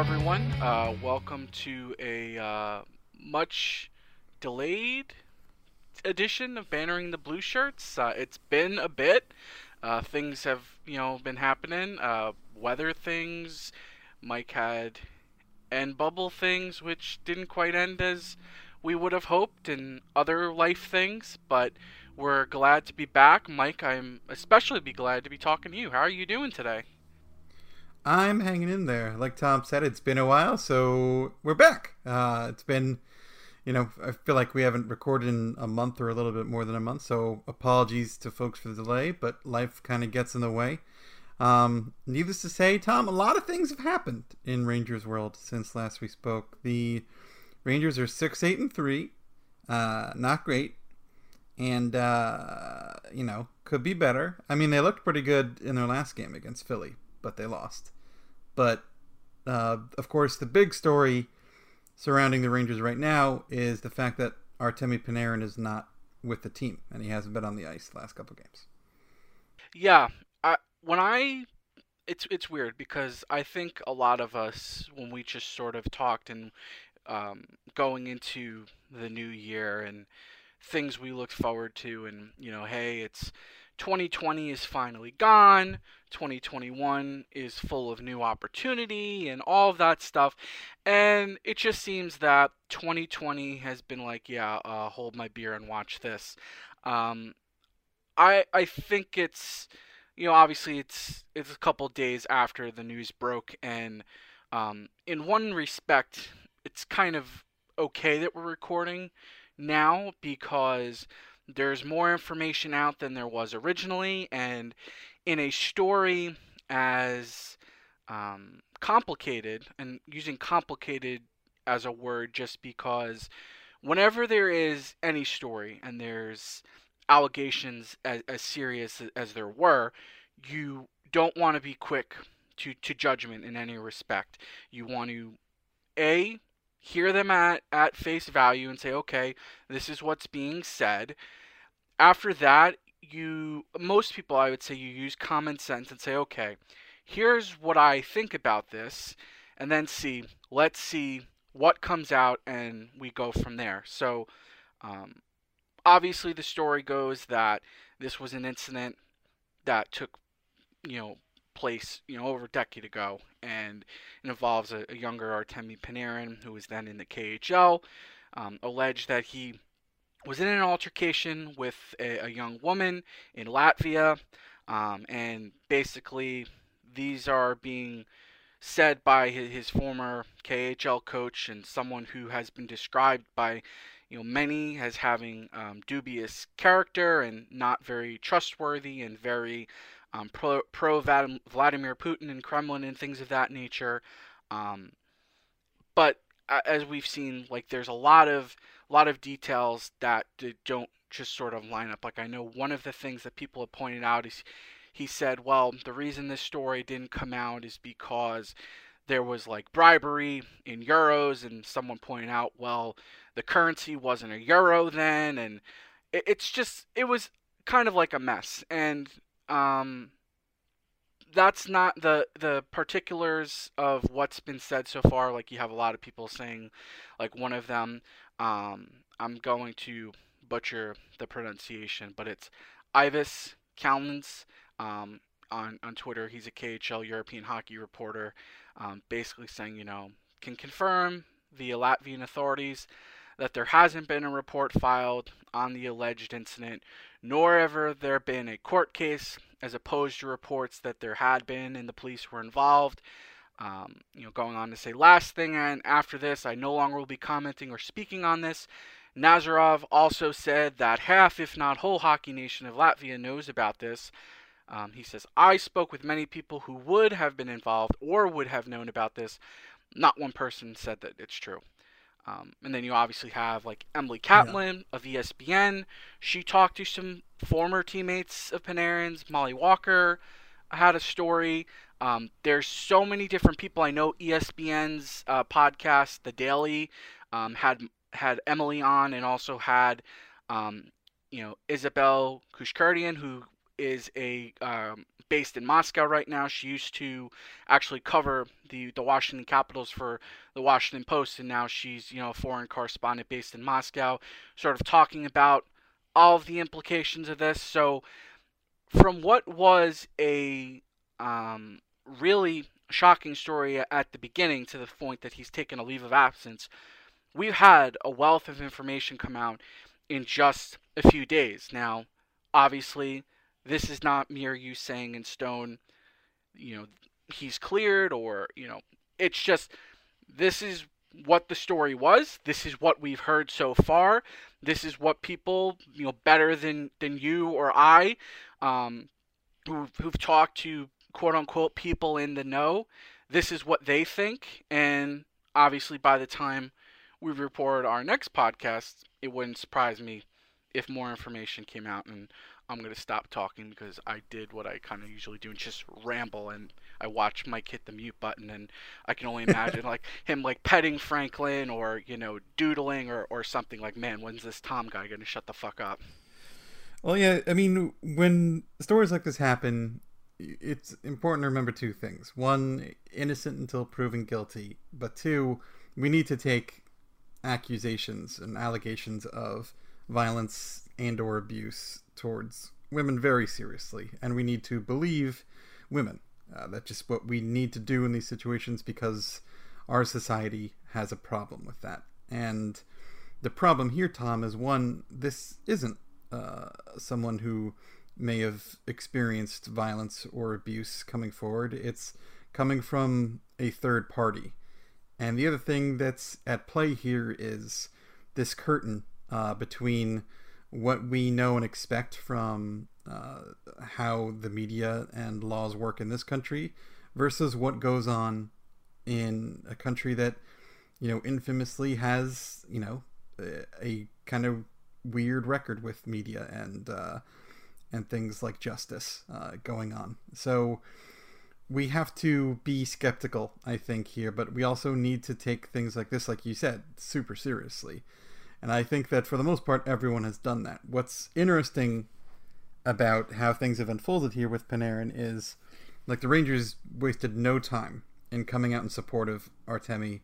Everyone. Uh, welcome to a uh, much delayed edition of Bannering the Blue Shirts. Uh, it's been a bit. Uh, things have, you know, been happening. Uh, weather things. Mike had end bubble things, which didn't quite end as we would have hoped, and other life things. But we're glad to be back, Mike. I'm especially be glad to be talking to you. How are you doing today? I'm hanging in there. Like Tom said, it's been a while, so we're back. Uh, it's been, you know, I feel like we haven't recorded in a month or a little bit more than a month, so apologies to folks for the delay, but life kind of gets in the way. Um, needless to say, Tom, a lot of things have happened in Rangers world since last we spoke. The Rangers are six, eight, and three. Uh, not great, and uh, you know could be better. I mean, they looked pretty good in their last game against Philly, but they lost. But uh, of course, the big story surrounding the Rangers right now is the fact that Artemi Panarin is not with the team, and he hasn't been on the ice the last couple games. Yeah, I, when I, it's it's weird because I think a lot of us when we just sort of talked and um, going into the new year and things we looked forward to, and you know, hey, it's 2020 is finally gone. 2021 is full of new opportunity and all of that stuff. And it just seems that 2020 has been like, yeah, uh, hold my beer and watch this. Um, I I think it's you know obviously it's it's a couple days after the news broke and um, in one respect it's kind of okay that we're recording now because there's more information out than there was originally, and in a story as um, complicated, and using complicated as a word just because whenever there is any story and there's allegations as, as serious as there were, you don't want to be quick to, to judgment in any respect. You want to, A, hear them at, at face value and say, okay, this is what's being said. After that, you most people I would say you use common sense and say, okay, here's what I think about this, and then see, let's see what comes out, and we go from there. So, um, obviously, the story goes that this was an incident that took, you know, place, you know, over a decade ago, and it involves a, a younger Artemi Panarin who was then in the KHL. Um, alleged that he was in an altercation with a, a young woman in Latvia, um, and basically these are being said by his, his, former KHL coach and someone who has been described by you know many as having um, dubious character and not very trustworthy and very um, pro, pro Vladimir Putin and Kremlin and things of that nature. Um, but as we've seen, like there's a lot of a lot of details that don't just sort of line up. Like I know one of the things that people have pointed out is he said, well, the reason this story didn't come out is because there was like bribery in euros, and someone pointed out, well, the currency wasn't a euro then, and it's just it was kind of like a mess, and um, that's not the the particulars of what's been said so far. Like you have a lot of people saying, like one of them, um, I'm going to butcher the pronunciation, but it's Aivis Kalnins um, on on Twitter. He's a KHL European hockey reporter, um, basically saying, you know, can confirm via Latvian authorities that there hasn't been a report filed on the alleged incident, nor ever there been a court case, as opposed to reports that there had been and the police were involved. Um, you know, going on to say, last thing, and after this, I no longer will be commenting or speaking on this. Nazarov also said that half, if not whole, hockey nation of Latvia knows about this. Um, he says, I spoke with many people who would have been involved or would have known about this. Not one person said that it's true. Um, and then you obviously have like Emily Kaplan yeah. of ESPN. She talked to some former teammates of Panarin's. Molly Walker had a story. Um, there's so many different people. I know ESPN's uh, podcast, The Daily, um, had had Emily on, and also had um, you know Isabel Khurshudyan, who is a um, based in Moscow right now. She used to actually cover the the Washington Capitals for the Washington Post, and now she's you know a foreign correspondent based in Moscow, sort of talking about all of the implications of this. So, from what was a um, really shocking story at the beginning to the point that he's taken a leave of absence, we've had a wealth of information come out in just a few days. Now, obviously, this is not mere you saying in stone, you know, he's cleared or, you know, it's just this is what the story was. This is what we've heard so far. This is what people, you know, better than than you or I, um, who've, who've talked to quote unquote people in the know. This is what they think, and obviously, by the time we report our next podcast, it wouldn't surprise me if more information came out and I'm gonna stop talking because I did what I kind of usually do and just ramble and I watch Mike hit the mute button and I can only imagine like him like petting Franklin or you know doodling or or something like man when's this Tom guy gonna shut the fuck up? Well, yeah, I mean when stories like this happen, it's important to remember two things: one, innocent until proven guilty, but two, we need to take accusations and allegations of violence and or abuse towards women very seriously and we need to believe women. Uh, that's just what we need to do in these situations because our society has a problem with that. And the problem here tom is one this isn't uh, someone who may have experienced violence or abuse coming forward. It's coming from a third party. And the other thing that's at play here is this curtain uh, between what we know and expect from uh, how the media and laws work in this country versus what goes on in a country that, you know, infamously has, you know, a, kind of weird record with media and uh, and things like justice uh, going on. So we have to be skeptical, I think, here, but we also need to take things like this, like you said, super seriously. And I think that for the most part, everyone has done that. What's interesting about how things have unfolded here with Panarin is like the Rangers wasted no time in coming out in support of Artemi,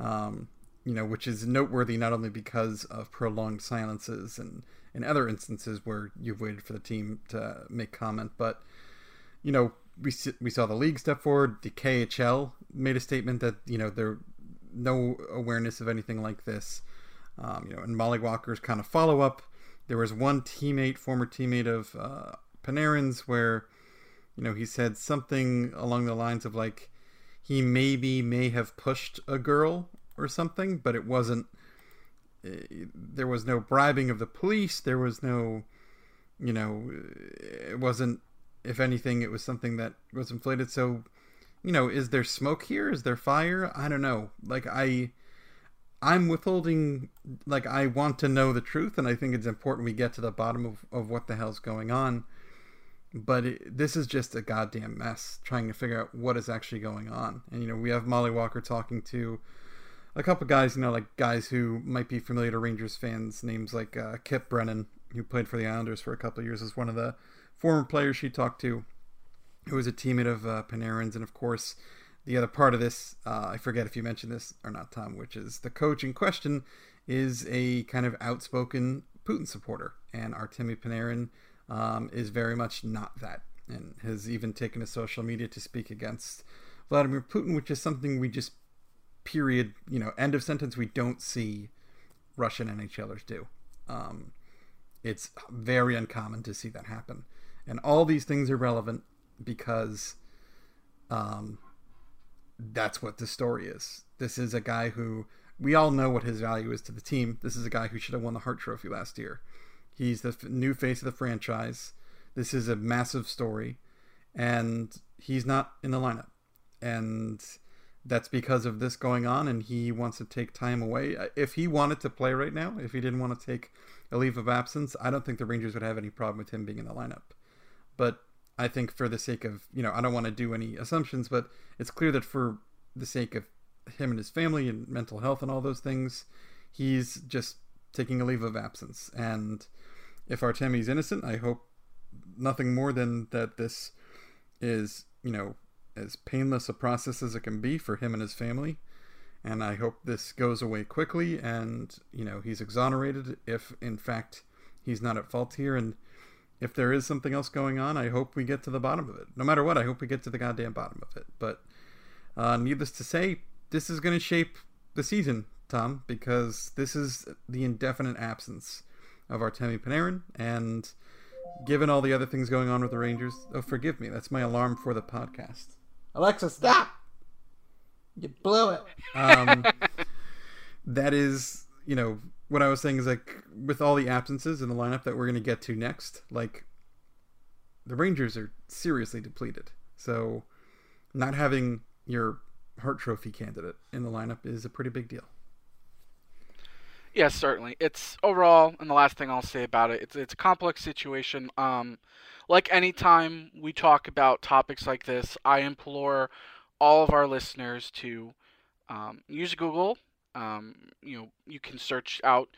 um, you know, which is noteworthy not only because of prolonged silences and in other instances where you've waited for the team to make comment, but you know, we we saw the league step forward. The KHL made a statement that you know there no awareness of anything like this. Um, you know, and Molly Walker's kind of follow up. There was one teammate, former teammate of uh, Panarin's, where you know he said something along the lines of like he maybe may have pushed a girl or something, but it wasn't. Eh, there was no bribing of the police. There was no, you know, it wasn't if anything, it was something that was inflated. So, you know, is there smoke here? Is there fire? I don't know. Like I, I'm withholding. Like I want to know the truth, and I think it's important we get to the bottom of of what the hell's going on. But it, this is just a goddamn mess trying to figure out what is actually going on. And you know, we have Molly Walker talking to a couple guys, you know, like guys who might be familiar to Rangers fans, names like uh, Kip Brennan, who played for the Islanders for a couple years, is one of the former players she talked to, who was a teammate of uh, Panarin's, and of course, the other part of this, uh, I forget if you mentioned this or not, Tom, which is the coach in question is a kind of outspoken Putin supporter, and Artemi Panarin um, is very much not that, and has even taken to social media to speak against Vladimir Putin, which is something we just period, you know, end of sentence, we don't see Russian NHLers do. Um, it's very uncommon to see that happen. And all these things are relevant because um, that's what the story is. This is a guy who we all know what his value is to the team. This is a guy who should have won the Hart Trophy last year. He's the f- new face of the franchise. This is a massive story, and he's not in the lineup. And that's because of this going on, and he wants to take time away. Uh, if he wanted to play right now, if he didn't want to take a leave of absence, I don't think the Rangers would have any problem with him being in the lineup. But I think for the sake of, you know, I don't want to do any assumptions, but it's clear that for the sake of him and his family and mental health and all those things, he's just taking a leave of absence. And if Artemi's innocent, I hope nothing more than that this is, you know, as painless a process as it can be for him and his family. And I hope this goes away quickly and, you know, he's exonerated if, in fact, he's not at fault here. And if there is something else going on, I hope we get to the bottom of it. No matter what, I hope we get to the goddamn bottom of it. But uh, needless to say, this is going to shape the season, Tom, because this is the indefinite absence of Artemi Panarin. And given all the other things going on with the Rangers, oh, forgive me, that's my alarm for the podcast. Alexa, stop! You blew it. Um, that is, you know, what I was saying is like with all the absences in the lineup that we're going to get to next, like the Rangers are seriously depleted. So not having your Hart Trophy candidate in the lineup is a pretty big deal. Yes, certainly. It's overall, and the last thing I'll say about it, it's it's a complex situation. Um, like any time we talk about topics like this, I implore all of our listeners to um, use Google. Um, you know, you can search out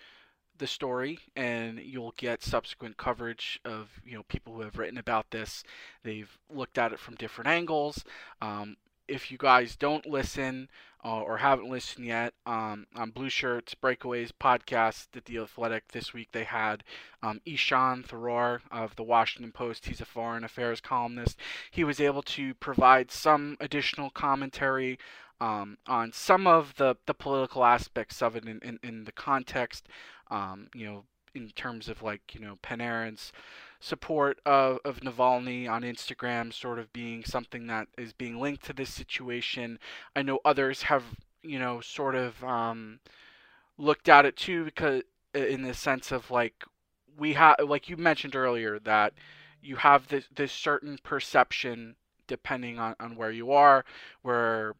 the story and you'll get subsequent coverage of you know people who have written about this. They've looked at it from different angles. Um, if you guys don't listen uh, or haven't listened yet, um, on Blue Shirts Breakaways podcast at the Athletic this week, they had um, Ishan Tharoor of the Washington Post. He's a foreign affairs columnist. He was able to provide some additional commentary um, on some of the, the political aspects of it in, in, in the context, um, you know, in terms of like, you know, Panarin's support of, of Navalny on Instagram sort of being something that is being linked to this situation. I know others have, you know, sort of um, looked at it too because in the sense of like we have like you mentioned earlier that you have this this certain perception depending on, on where you are where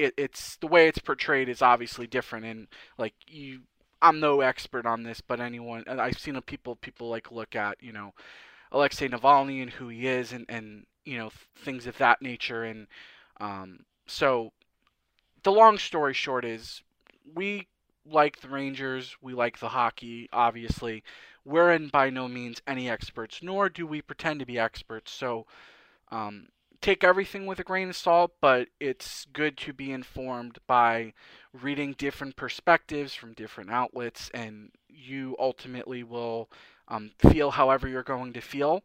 it, it's the way it's portrayed is obviously different and like you I'm no expert on this, but anyone I've seen people people like look at you know Alexei Navalny and who he is and and you know things of that nature and um, so the long story short is we like the Rangers, we like the hockey, obviously. We're in by no means any experts, nor do we pretend to be experts. So um, take everything with a grain of salt, but it's good to be informed by reading different perspectives from different outlets, and you ultimately will um, feel however you're going to feel.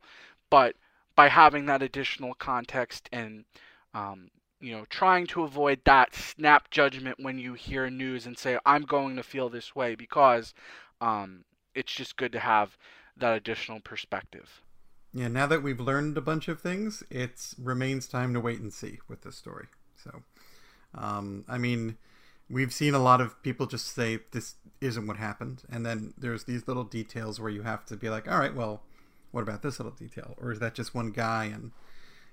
But by having that additional context and um, you know, trying to avoid that snap judgment when you hear news and say, I'm going to feel this way because um, it's just good to have that additional perspective. Yeah, now that we've learned a bunch of things, it remains time to wait and see with this story. So, um, I mean, we've seen a lot of people just say this isn't what happened, and then there's these little details where you have to be like, all right, well, what about this little detail, or is that just one guy? And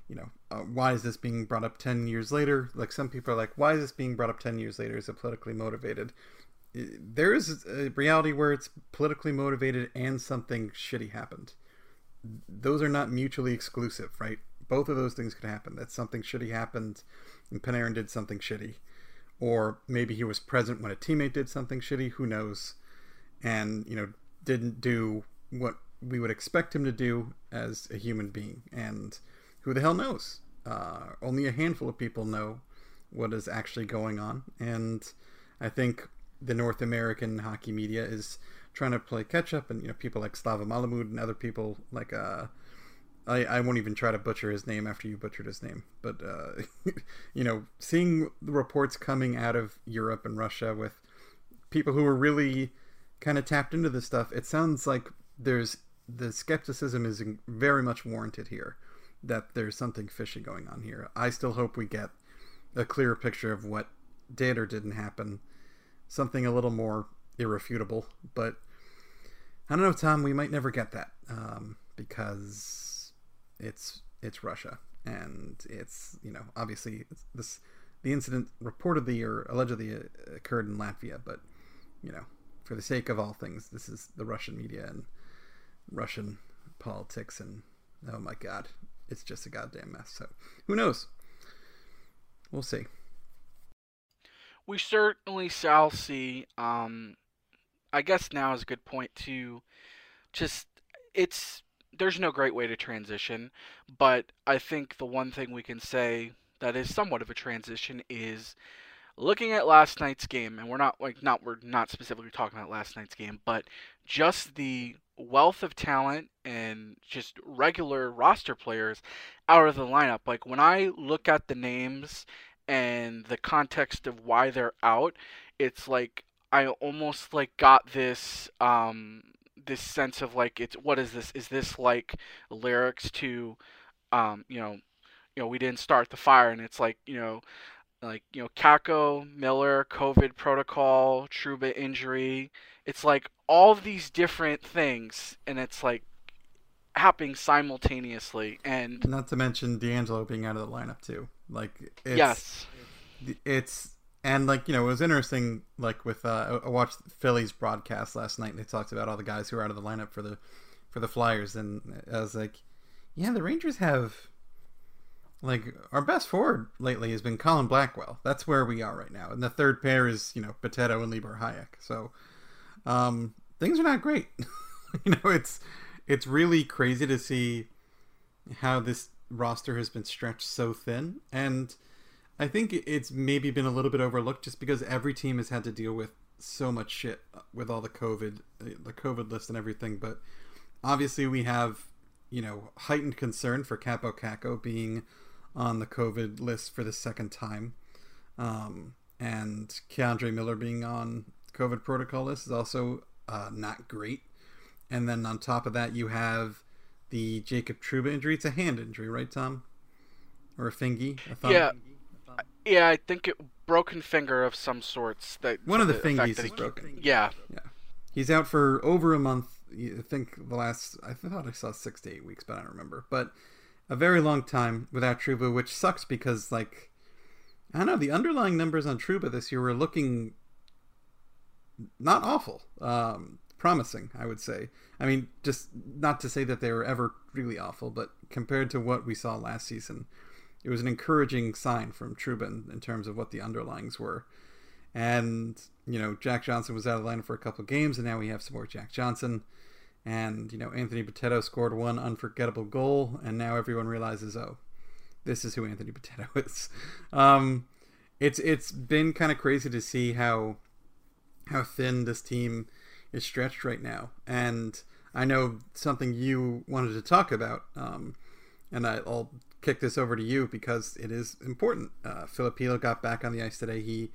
you know, uh, why is this being brought up ten years later? Like some people are like, why is this being brought up ten years later? Is it politically motivated? There is a reality where it's politically motivated and something shitty happened those are not mutually exclusive, right? Both of those things could happen. That something shitty happened and Panarin did something shitty. Or maybe he was present when a teammate did something shitty, who knows? And, you know, didn't do what we would expect him to do as a human being. And who the hell knows? Uh, only a handful of people know what is actually going on. And I think the North American hockey media is trying to play catch up, and you know people like Slava Malamud and other people like uh, I I won't even try to butcher his name after you butchered his name, but uh, you know seeing the reports coming out of Europe and Russia with people who are really kind of tapped into this stuff, it sounds like there's the skepticism is very much warranted here that there's something fishy going on here. I still hope we get a clearer picture of what did or didn't happen, something a little more irrefutable. But I don't know, Tom. We might never get that um, because it's it's Russia, and it's you know obviously this the incident reportedly or allegedly occurred in Latvia, but you know for the sake of all things, this is the Russian media and Russian politics, and oh my God, it's just a goddamn mess. So who knows? We'll see. We certainly shall see. Um, I guess now is a good point to just it's there's no great way to transition, but I think the one thing we can say that is somewhat of a transition is looking at last night's game, and we're not like not we're not specifically talking about last night's game, but just the wealth of talent and just regular roster players out of the lineup. Like when I look at the names and the context of why they're out, it's like I almost like got this um this sense of like it's what is this? Is this like lyrics to um you know you know we didn't start the fire and it's like you know like you know Kakko, Miller, COVID protocol, Trouba injury. It's like all of these different things, and it's like happening simultaneously. And not to mention D'Angelo being out of the lineup too. Like it's, yes, it's and like you know it was interesting. Like with uh, I watched Phillies broadcast last night, and they talked about all the guys who are out of the lineup for the for the Flyers, and I was like, yeah, the Rangers have like our best forward lately has been Colin Blackwell. That's where we are right now. And the third pair is, you know, Bitetto and Libor Hajek. So um, things are not great. you know, it's it's really crazy to see how this roster has been stretched so thin. And I think it's maybe been a little bit overlooked just because every team has had to deal with so much shit with all the COVID, the COVID list and everything. But obviously, we have, you know, heightened concern for Kaapo Kakko being on the COVID list for the second time. Um, and K'Andre Miller being on COVID protocol list is also uh, not great. And then on top of that, you have the Jacob Trouba injury. It's a hand injury, right, Tom? Or a fingy? yeah. Yeah, I think it broken finger of some sorts. That one of the fingies is broken. Yeah. Yeah. He's out for over a month. I think the last I thought I saw six to eight weeks, but I don't remember. But a very long time without Trouba, which sucks because like I don't know the underlying numbers on Trouba this year were looking not awful, um, promising. I would say. I mean, just not to say that they were ever really awful, but compared to what we saw last season, it was an encouraging sign from Trubin in, terms of what the underlings were. And you know, Jack Johnson was out of lineup for a couple games, and now we have some more Jack Johnson. And, you know, Anthony Bitetto scored one unforgettable goal, and now everyone realizes, oh, this is who Anthony Bitetto is. Um, it's it's been kind of crazy to see how how thin this team is stretched right now. And I know something you wanted to talk about, um, and I, will kick this over to you because it is important. Uh, Filipino got back on the ice today. He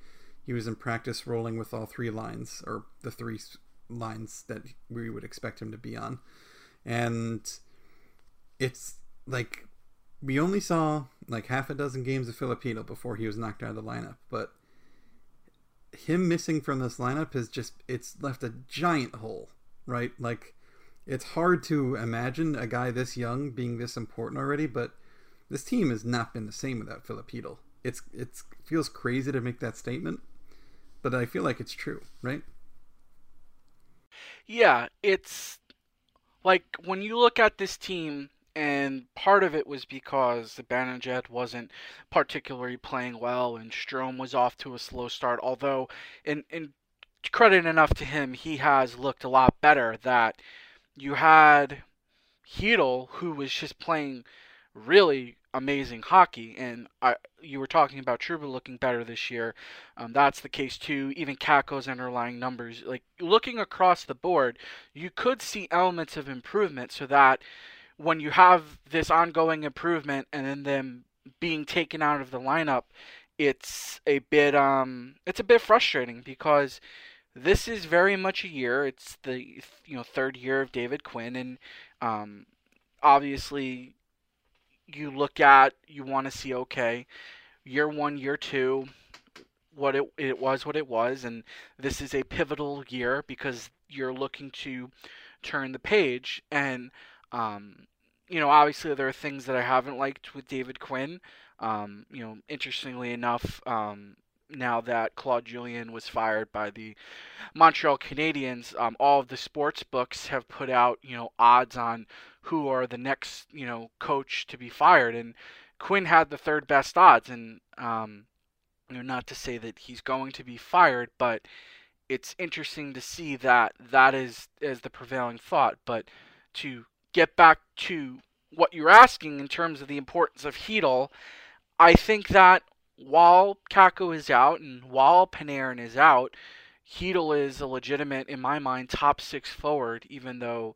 he was in practice rolling with all three lines or the three lines that we would expect him to be on. And it's like we only saw like half a dozen games of Filipino before he was knocked out of the lineup, but him missing from this lineup has just it's left a giant hole, right? Like it's hard to imagine a guy this young being this important already, but this team has not been the same without Filipino. It's it's feels crazy to make that statement, but I feel like it's true, right? Yeah, it's like when you look at this team, and part of it was because the Zibanejad wasn't particularly playing well, and Strome was off to a slow start. Although, in in credit enough to him, he has looked a lot better. That you had Chytil, who was just playing really amazing hockey. And I, you were talking about Trouba looking better this year. Um, that's the case too. Even Kakko's underlying numbers, like looking across the board, you could see elements of improvement. So that when you have this ongoing improvement and then them being taken out of the lineup, it's a bit um, it's a bit frustrating because this is very much a year. It's the you know third year of David Quinn, and um, obviously you look at, you want to see, okay, year one, year two, what it, it was, what it was, and this is a pivotal year because you're looking to turn the page. And, um, you know, obviously there are things that I haven't liked with David Quinn. Um, you know, interestingly enough, um, now that Claude Julien was fired by the Montreal Canadiens, um, all of the sports books have put out, you know, odds on who are the next, you know, coach to be fired. And Quinn had the third best odds. And, um, you know, not to say that he's going to be fired, but it's interesting to see that that is, is the prevailing thought. But to get back to what you're asking in terms of the importance of Chytil, I think that while Kakko is out and while Panarin is out, Chytil is a legitimate, in my mind, top six forward, even though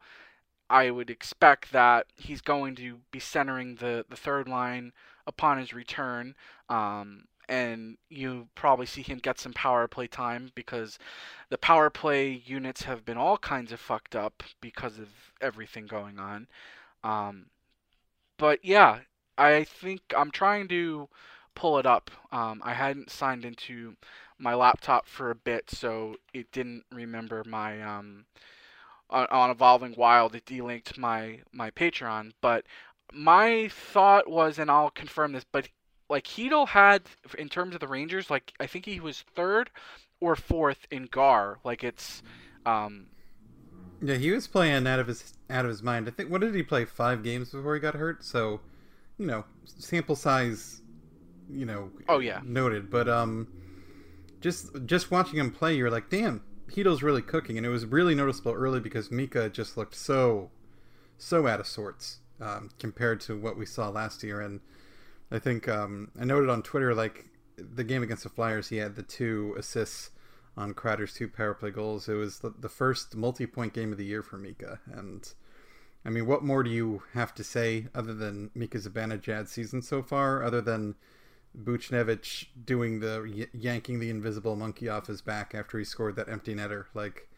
I would expect that he's going to be centering the, the third line upon his return. Um, and you probably see him get some power play time because the power play units have been all kinds of fucked up because of everything going on. Um, but yeah, I think I'm trying to pull it up. Um, I hadn't signed into my laptop for a bit, so it didn't remember my um, on, Evolving Wild. It delinked my my Patreon, but my thought was, and I'll confirm this, but like Chytil had in terms of the Rangers, like I think he was third or fourth in GAR. Like it's, um, yeah, he was playing out of his out of his mind. I think what did he play five games before he got hurt? So, you know, sample size, you know, oh yeah, noted. But um, just just watching him play, you're like, damn, Chytil's really cooking, and it was really noticeable early because Mika just looked so so out of sorts um, compared to what we saw last year, and I think um, I noted on Twitter like the game against the Flyers, he had the two assists on Kreider's two power play goals. It was the, the first multi point game of the year for Mika, and I mean, what more do you have to say other than Mika Zibanejad season so far, other than Buchnevich doing the yanking the invisible monkey off his back after he scored that empty netter? Like,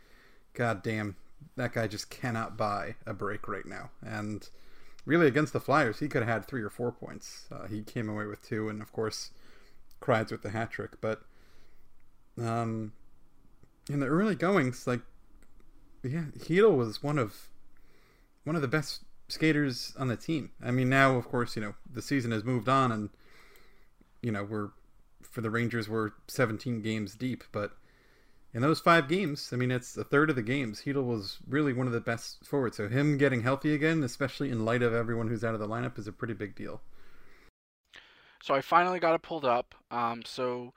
god damn, that guy just cannot buy a break right now, and really against the Flyers, he could have had three or four points. Uh, he came away with two, and of course, Kreids with the hat trick. But um, in the early goings, like yeah, Chytil was one of one of the best skaters on the team. I mean, now of course, you know the season has moved on, and you know we're for the Rangers we're 17 games deep, but in those five games, I mean, it's a third of the games. Chytil was really one of the best forwards. So him getting healthy again, especially in light of everyone who's out of the lineup, is a pretty big deal. So I finally got it pulled up. Um, so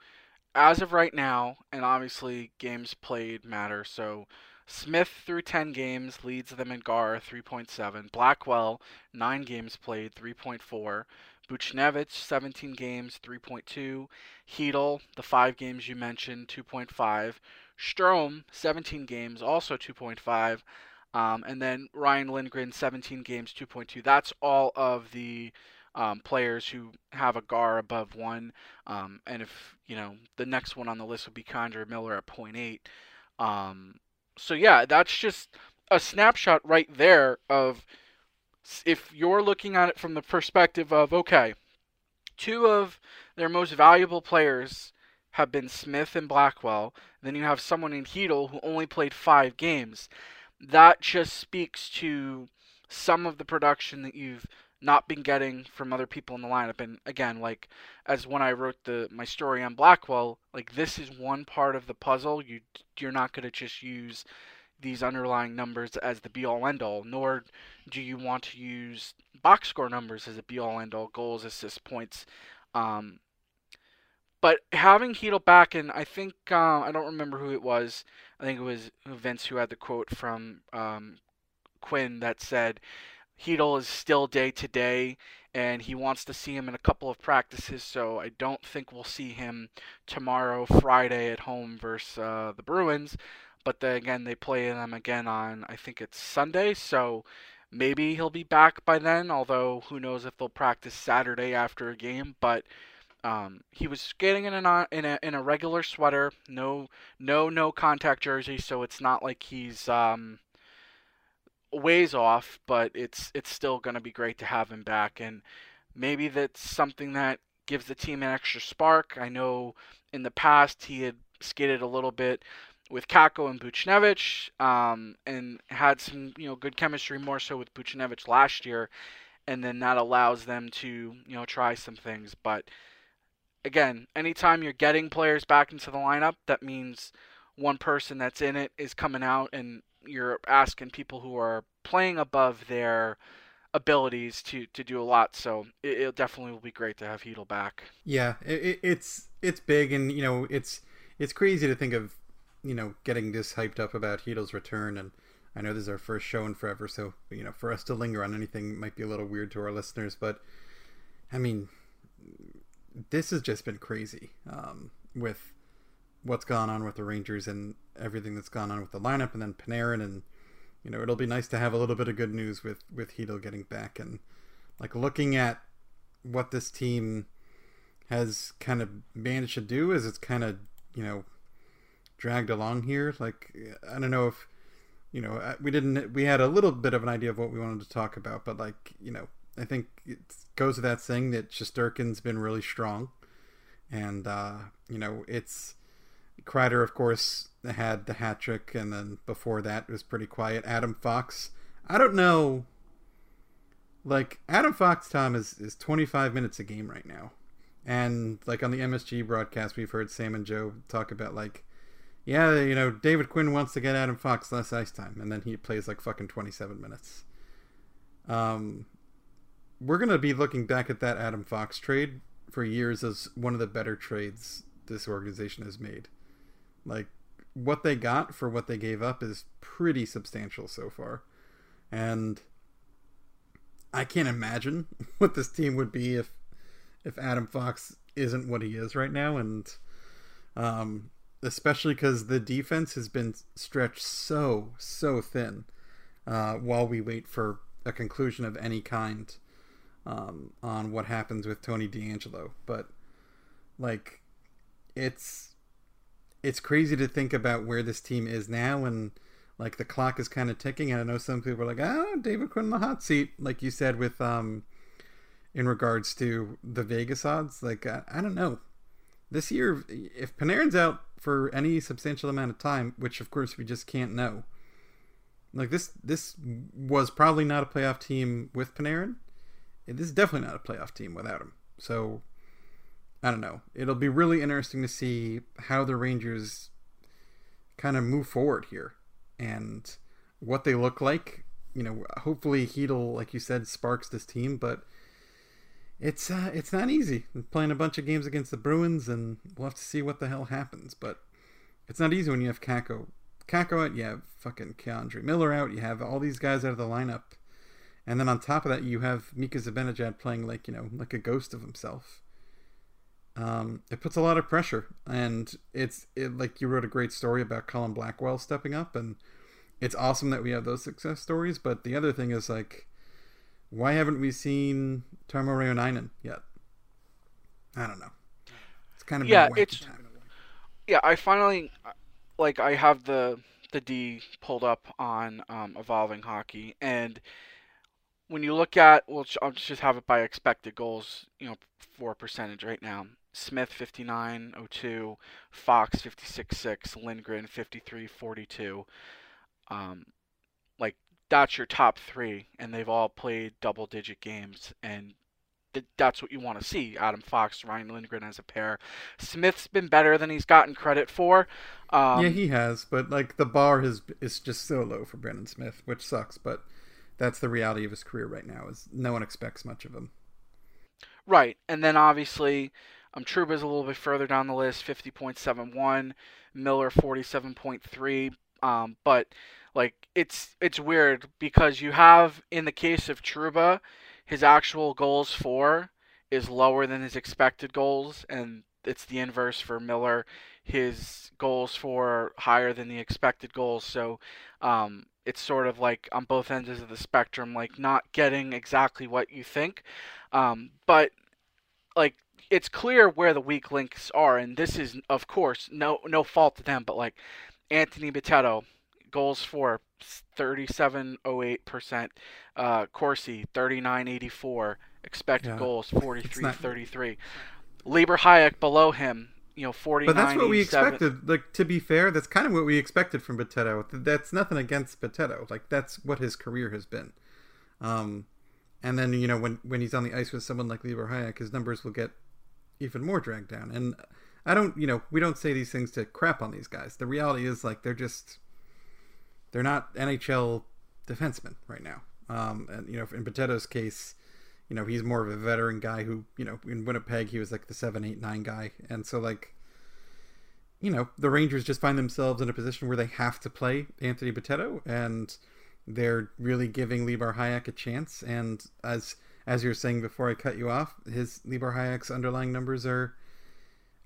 as of right now, and obviously games played matter. So Smith through 10 games leads them in GAR 3.7. Blackwell 9 games played 3.4. Buchnevich 17 games 3.2. Chytil the 5 games you mentioned 2.5. Strome, 17 games, also 2.5. Um, and then Ryan Lindgren, 17 games, 2.2. That's all of the um, players who have a GAR above one. Um, and if, you know, the next one on the list would be K'Andre Miller at 0.8. Um, so, yeah, that's just a snapshot right there of if you're looking at it from the perspective of, okay, two of their most valuable players have been Smith and Blackwell. Then you have someone in Chytil who only played five games. That just speaks to some of the production that you've not been getting from other people in the lineup. And again, like as when I wrote the my story on Blackwell, like this is one part of the puzzle. You you're not going to just use these underlying numbers as the be all end all, nor do you want to use box score numbers as a be all end all, goals, assists, points. Um, but having Chytil back, and I think uh, I don't remember who it was. I think it was Vince who had the quote from um, Quinn that said Chytil is still day to day, and he wants to see him in a couple of practices. So I don't think we'll see him tomorrow, Friday at home versus uh, the Bruins. But then again, they play them again on I think it's Sunday, so maybe he'll be back by then. Although who knows if they'll practice Saturday after a game, but um, he was skating in a in a in a regular sweater, no no no contact jersey, so it's not like he's um, ways off, but it's it's still going to be great to have him back, and maybe that's something that gives the team an extra spark. I know in the past he had skated a little bit with Kakko and Buchnevich, um, and had some you know good chemistry more so with Buchnevich last year, and then that allows them to you know try some things, but again, anytime you're getting players back into the lineup, that means one person that's in it is coming out, and you're asking people who are playing above their abilities to to do a lot. So it, it definitely will be great to have Chytil back. Yeah, it, it's it's big, and you know it's it's crazy to think of you know getting this hyped up about Chytil's return, and I know this is our first show in forever, so you know, for us to linger on anything might be a little weird to our listeners, but I mean, this has just been crazy um, with what's gone on with the Rangers and everything that's gone on with the lineup, and then Panarin, and you know, it'll be nice to have a little bit of good news with with Chytil getting back, and like looking at what this team has kind of managed to do is it's kind of you know dragged along here. Like I don't know if you know uh, we didn't we had a little bit of an idea of what we wanted to talk about, but like you know I think it goes without saying that Shesterkin's been really strong, and uh, you know it's Kreider of course had the hat trick, and then before that was pretty quiet. Adam Fox, I don't know. Like Adam Fox, Tom is is 25 minutes a game right now. And like on the MSG broadcast, we've heard Sam and Joe talk about like, yeah, you know, David Quinn wants to get Adam Fox less ice time, and then he plays like fucking 27 minutes. Um, we're gonna be looking back at that Adam Fox trade for years as one of the better trades this organization has made. Like what they got for what they gave up is pretty substantial so far, and I can't imagine what this team would be if if Adam Fox isn't what he is right now, and um, especially because the defense has been stretched so so thin uh, while we wait for a conclusion of any kind um, on what happens with Tony D'Angelo. But like, it's it's crazy to think about where this team is now and like the clock is kind of ticking and i know some people are like oh david quinn in the hot seat like you said with um in regards to the Vegas odds. Like I, I don't know. This year, if Panarin's out for any substantial amount of time, which of course we just can't know. Like this, this was probably not a playoff team with Panarin. This is definitely not a playoff team without him. So I don't know. It'll be really interesting to see how the Rangers kind of move forward here and what they look like. You know, hopefully Chytil, like you said, sparks this team, but it's uh, it's not easy. Playing a bunch of games against the Bruins, and we'll have to see what the hell happens. But it's not easy when you have Kakko. Kakko out, you have fucking K'Andre Miller out, you have all these guys out of the lineup, and then on top of that, you have Mika Zibanejad playing like you know like a ghost of himself. Um, it puts a lot of pressure, and it's it, like you wrote a great story about Colin Blackwell stepping up, and it's awesome that we have those success stories. But the other thing is like why haven't we seen Tarmo Reunanen yet? I don't know. It's kind of yeah. It's time. yeah. I finally like I have the the D pulled up on um, evolving hockey, and when you look at well, I'll just have it by expected goals, you know, for percentage right now. Smith 59.02, Fox 56.6, Lindgren 53.42. Um, that's your top three, and they've all played double digit games, and th- that's what you want to see. Adam Fox, Ryan Lindgren as a pair. Smith's been better than he's gotten credit for. Um, yeah, he has, but like the bar is is just so low for Brandon Smith, which sucks. But that's the reality of his career right now. Is no one expects much of him. Right, and then obviously. Um, Trouba's a little bit further down the list, 50.71. Miller, 47.3. Um, but like it's it's weird because you have in the case of Trouba, his actual goals for is lower than his expected goals, and it's the inverse for Miller. His goals for higher than the expected goals, so um, it's sort of like on both ends of the spectrum, like not getting exactly what you think, um, but like it's clear where the weak links are, and this is of course no no fault to them, but like Anthony Bitetto goals for 37.08%. Uh, Corsi 39.84. Expected yeah. goals 43.33. Libor Hajek below him, you know, 49. But that's what we expected. Like to be fair, that's kind of what we expected from Bitetto. That's nothing against Bitetto. Like that's what his career has been. Um, and then you know when when he's on the ice with someone like Libor Hajek, his numbers will get even more dragged down. And I don't, you know, we don't say these things to crap on these guys. The reality is like they're just they're not NHL defensemen right now. Um, and you know, in Bitetto's case, you know, he's more of a veteran guy who, you know, in Winnipeg he was like the seven, eight, nine guy, and so like, you know, the Rangers just find themselves in a position where they have to play Anthony Bitetto, and they're really giving Libor Hajek a chance. And as as you were saying before I cut you off, his Libor Hajek's underlying numbers are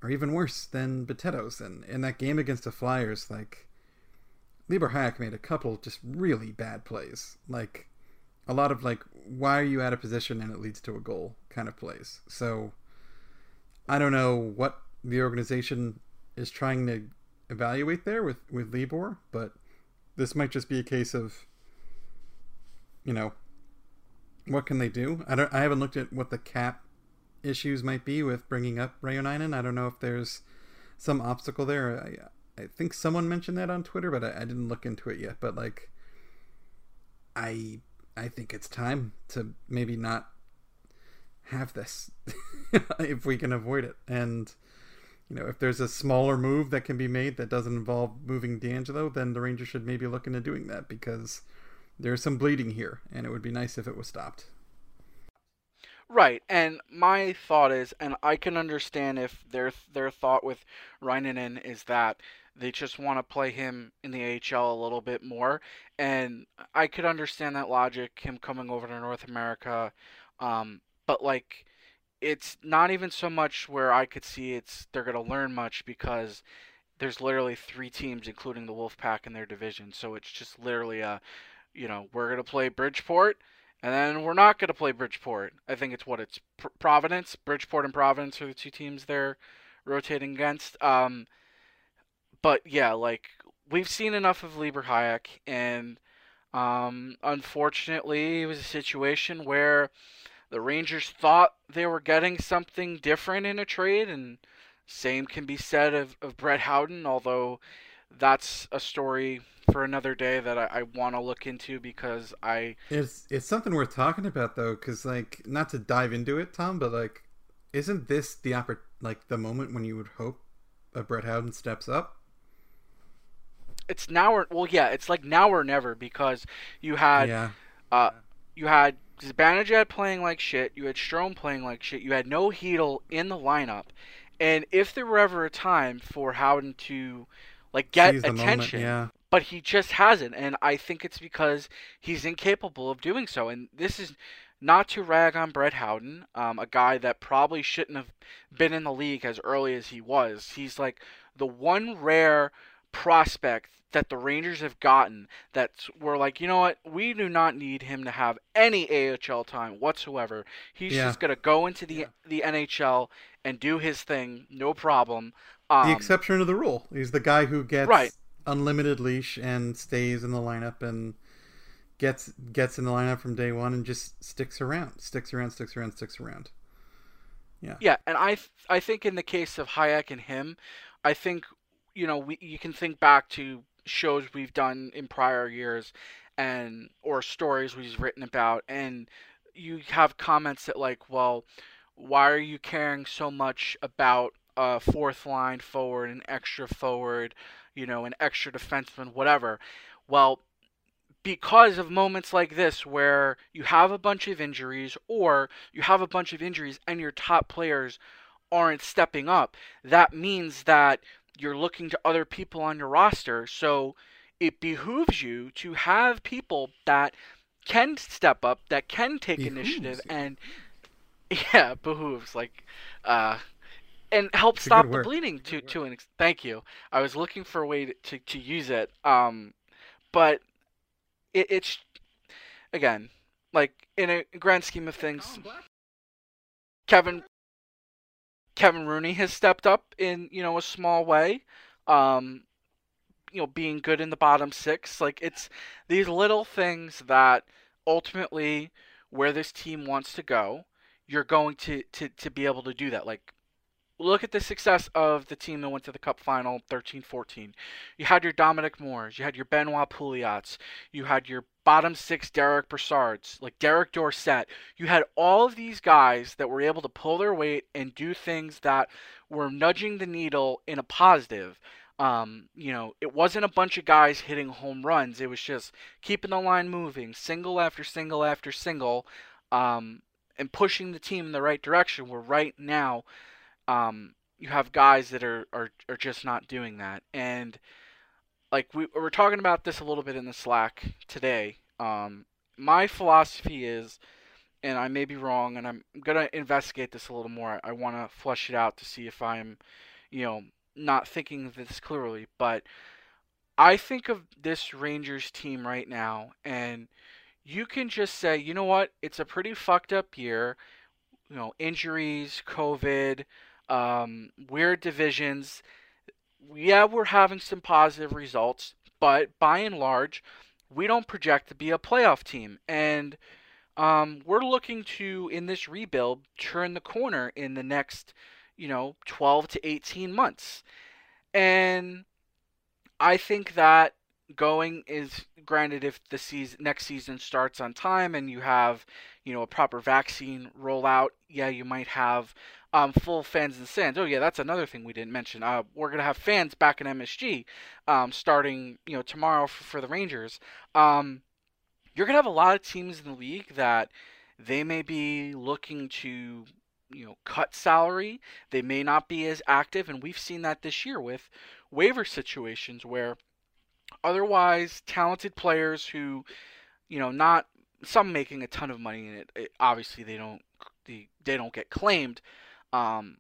are even worse than Bitetto's. And in that game against the Flyers, like Libor Hajek made a couple just really bad plays, like a lot of like why are you out of position and it leads to a goal kind of plays. So I don't know what the organization is trying to evaluate there with with Libor, but this might just be a case of you know what can they do? I don't. I haven't looked at what the cap issues might be with bringing up Reunanen. I don't know if there's some obstacle there. I, think someone mentioned that on Twitter, but I, I didn't look into it yet. But like, I I think it's time to maybe not have this if we can avoid it. And you know, if there's a smaller move that can be made that doesn't involve moving D'Angelo, then the Rangers should maybe look into doing that because there's some bleeding here, and it would be nice if it was stopped. Right, and my thought is, and I can understand if their their thought with Reunanen is that they just want to play him in the AHL a little bit more, and I could understand that logic, him coming over to North America, um, but like, it's not even so much where I could see it's they're gonna learn much because there's literally three teams, including the Wolfpack, in their division, so it's just literally a, you know, we're gonna play Bridgeport and then we're not going to play Bridgeport. I think it's what it's Providence, Bridgeport, and Providence are the two teams they're rotating against. Um, but yeah, like we've seen enough of Libor Hajek, and um, unfortunately, it was a situation where the Rangers thought they were getting something different in a trade, and same can be said of, of Brett Howden, although that's a story for another day that I, I want to look into because I it's it's something worth talking about though because like not to dive into it, Tom, but like isn't this the oppor- like the moment when you would hope a Brett Howden steps up? It's now or well, yeah, it's like now or never because you had yeah. uh you had Zibanejad playing like shit, you had Strome playing like shit, you had no Chytil in the lineup, and if there were ever a time for Howden to like get attention. Moment, yeah. But he just hasn't, and I think it's because he's incapable of doing so. And this is not to rag on Brett Howden, um, a guy that probably shouldn't have been in the league as early as he was. He's like the one rare prospect that the Rangers have gotten that we're like, you know what, we do not need him to have any AHL time whatsoever. He's yeah. just gonna go into the yeah. the NHL and do his thing, no problem. Um, the exception to the rule. He's the guy who gets right. unlimited leash and stays in the lineup and gets gets in the lineup from day one and just sticks around, sticks around, sticks around, sticks around. Yeah. Yeah, and I I think in the case of Hajek and him, I think you know we you can think back to shows we've done in prior years and or stories we've written about and you have comments that like well why are you caring so much about a fourth line forward, an extra forward, you know, an extra defenseman, whatever. Well, because of moments like this where you have a bunch of injuries or you have a bunch of injuries and your top players aren't stepping up, that means that you're looking to other people on your roster. So it behooves you to have people that can step up, that can take behooves. initiative, and yeah, behooves like uh, and help it's stop the bleeding to to an ex- thank you i was looking for a way to, to, to use it um but it, it's again like in a grand scheme of things kevin kevin rooney has stepped up in you know a small way um you know being good in the bottom six. Like it's these little things that ultimately where this team wants to go you're going to to, to be able to do that. Like look at the success of the team that went to the Cup final 13-14. You had your Dominic Moores, you had your Benoit Pouliot's, you had your bottom six Derek Brassards, like Derek Dorsett. You had all of these guys that were able to pull their weight and do things that were nudging the needle in a positive. Um, you know, it wasn't a bunch of guys hitting home runs. It was just keeping the line moving, single after single after single, um, and pushing the team in the right direction. Where right now, um, you have guys that are, are, are just not doing that. And like we we're talking about this a little bit in the Slack today. Um, my philosophy is, and I may be wrong, and I'm gonna investigate this a little more. I want to flush it out to see if I'm, you know, not thinking this clearly. But I think of this Rangers team right now, and you can just say, you know what, it's a pretty fucked up year. You know, injuries, COVID, um, weird divisions yeah, we're having some positive results, but by and large, we don't project to be a playoff team. And um, we're looking to, in this rebuild, turn the corner in the next, you know, 12 to 18 months. And I think that going is granted if the season next season starts on time and you have you know a proper vaccine rollout yeah you might have um, full fans and stands. Oh yeah, that's another thing we didn't mention. Uh, we're gonna have fans back in MSG, um, starting you know tomorrow for, for the Rangers. Um, you're gonna have a lot of teams in the league that they may be looking to you know cut salary. They may not be as active, and we've seen that this year with waiver situations where otherwise talented players who you know not some making a ton of money in it, it obviously they don't they, they don't get claimed um,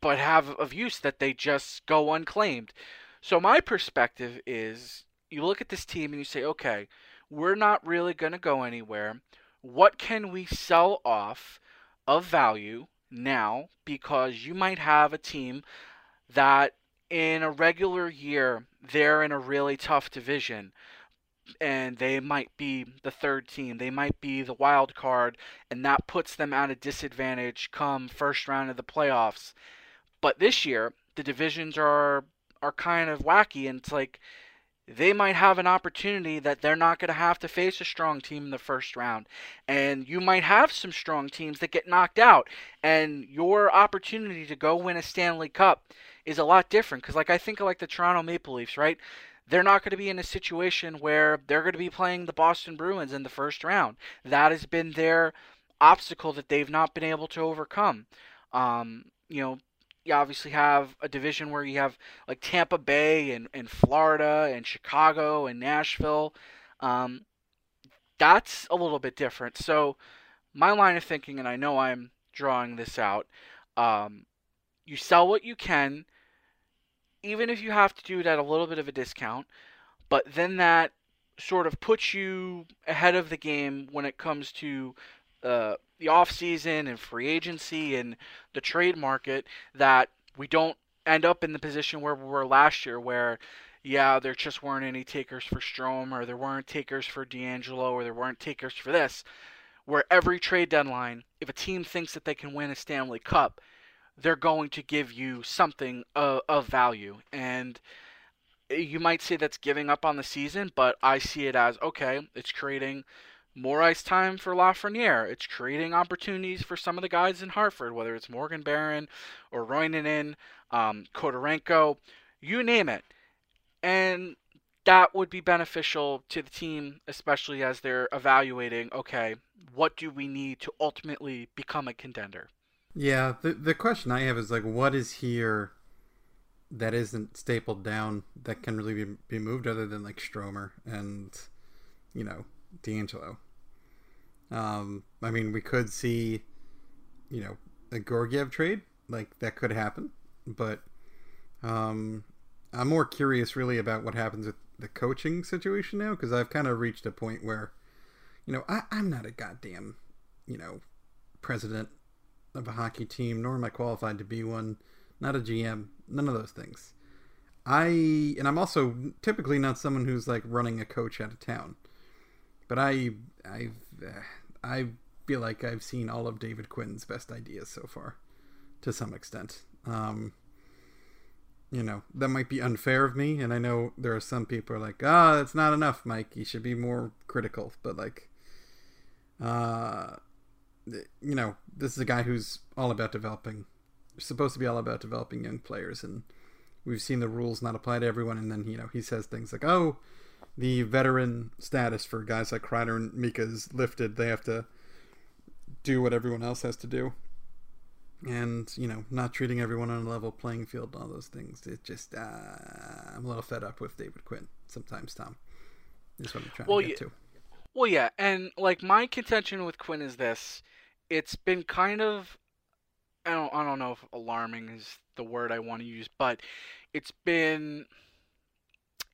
but have of use that they just go unclaimed. So my perspective is you look at this team and you say, okay, we're not really going to go anywhere. What can we sell off of value now? Because you might have a team that in a regular year, they're in a really tough division and they might be the third team. They might be the wild card, and that puts them at a disadvantage come first round of the playoffs. But this year, the divisions are are kind of wacky, and it's like they might have an opportunity that they're not going to have to face a strong team in the first round. And you might have some strong teams that get knocked out, and your opportunity to go win a Stanley Cup is a lot different. Because, like, I think like the Toronto Maple Leafs, right? They're not going to be in a situation where they're going to be playing the Boston Bruins in the first round. That has been their obstacle that they've not been able to overcome. Um, you know, you obviously have a division where you have like Tampa Bay and, and Florida and Chicago and Nashville. Um, that's a little bit different. So, my line of thinking, and I know I'm drawing this out, um, you sell what you can even if you have to do it at a little bit of a discount, but then that sort of puts you ahead of the game when it comes to uh, the off season and free agency and the trade market that we don't end up in the position where we were last year where yeah there just weren't any takers for Strome or there weren't takers for D'Angelo or there weren't takers for this where every trade deadline if a team thinks that they can win a Stanley Cup they're going to give you something of, of value. And you might say that's giving up on the season, but I see it as okay, it's creating more ice time for Lafreniere. It's creating opportunities for some of the guys in Hartford, whether it's Morgan Barron or Reunanen, um, Kodorenko, you name it. And that would be beneficial to the team, especially as they're evaluating okay, what do we need to ultimately become a contender? Yeah, the the question I have is like, what is here that isn't stapled down that can really be, be moved other than like Stromer and you know D'Angelo. Um, I mean, we could see, you know, a Georgiev trade like that could happen, but um, I'm more curious really about what happens with the coaching situation now because I've kind of reached a point where, you know, I, I'm not a goddamn, you know, president of a hockey team, nor am I qualified to be one. Not a GM. None of those things. I and I'm also typically not someone who's like running a coach out of town. But I I I feel like I've seen all of David Quinn's best ideas so far, to some extent. Um, you know that might be unfair of me, and I know there are some people are like, ah, oh, that's not enough, Mike. You should be more critical. But like, uh, you know, this is a guy who's all about developing, supposed to be all about developing young players, and we've seen the rules not apply to everyone. And then you know he says things like, "Oh, the veteran status for guys like Kreider and Mika is lifted. They have to do what everyone else has to do." and you know not treating everyone on a level playing field and all those things. It just uh, I'm a little fed up with David Quinn sometimes. Tom is what I'm trying well, to get yeah, to. Well, yeah, and like my contention with Quinn is this: it's been kind of I don't I don't know if alarming is the word I want to use, but it's been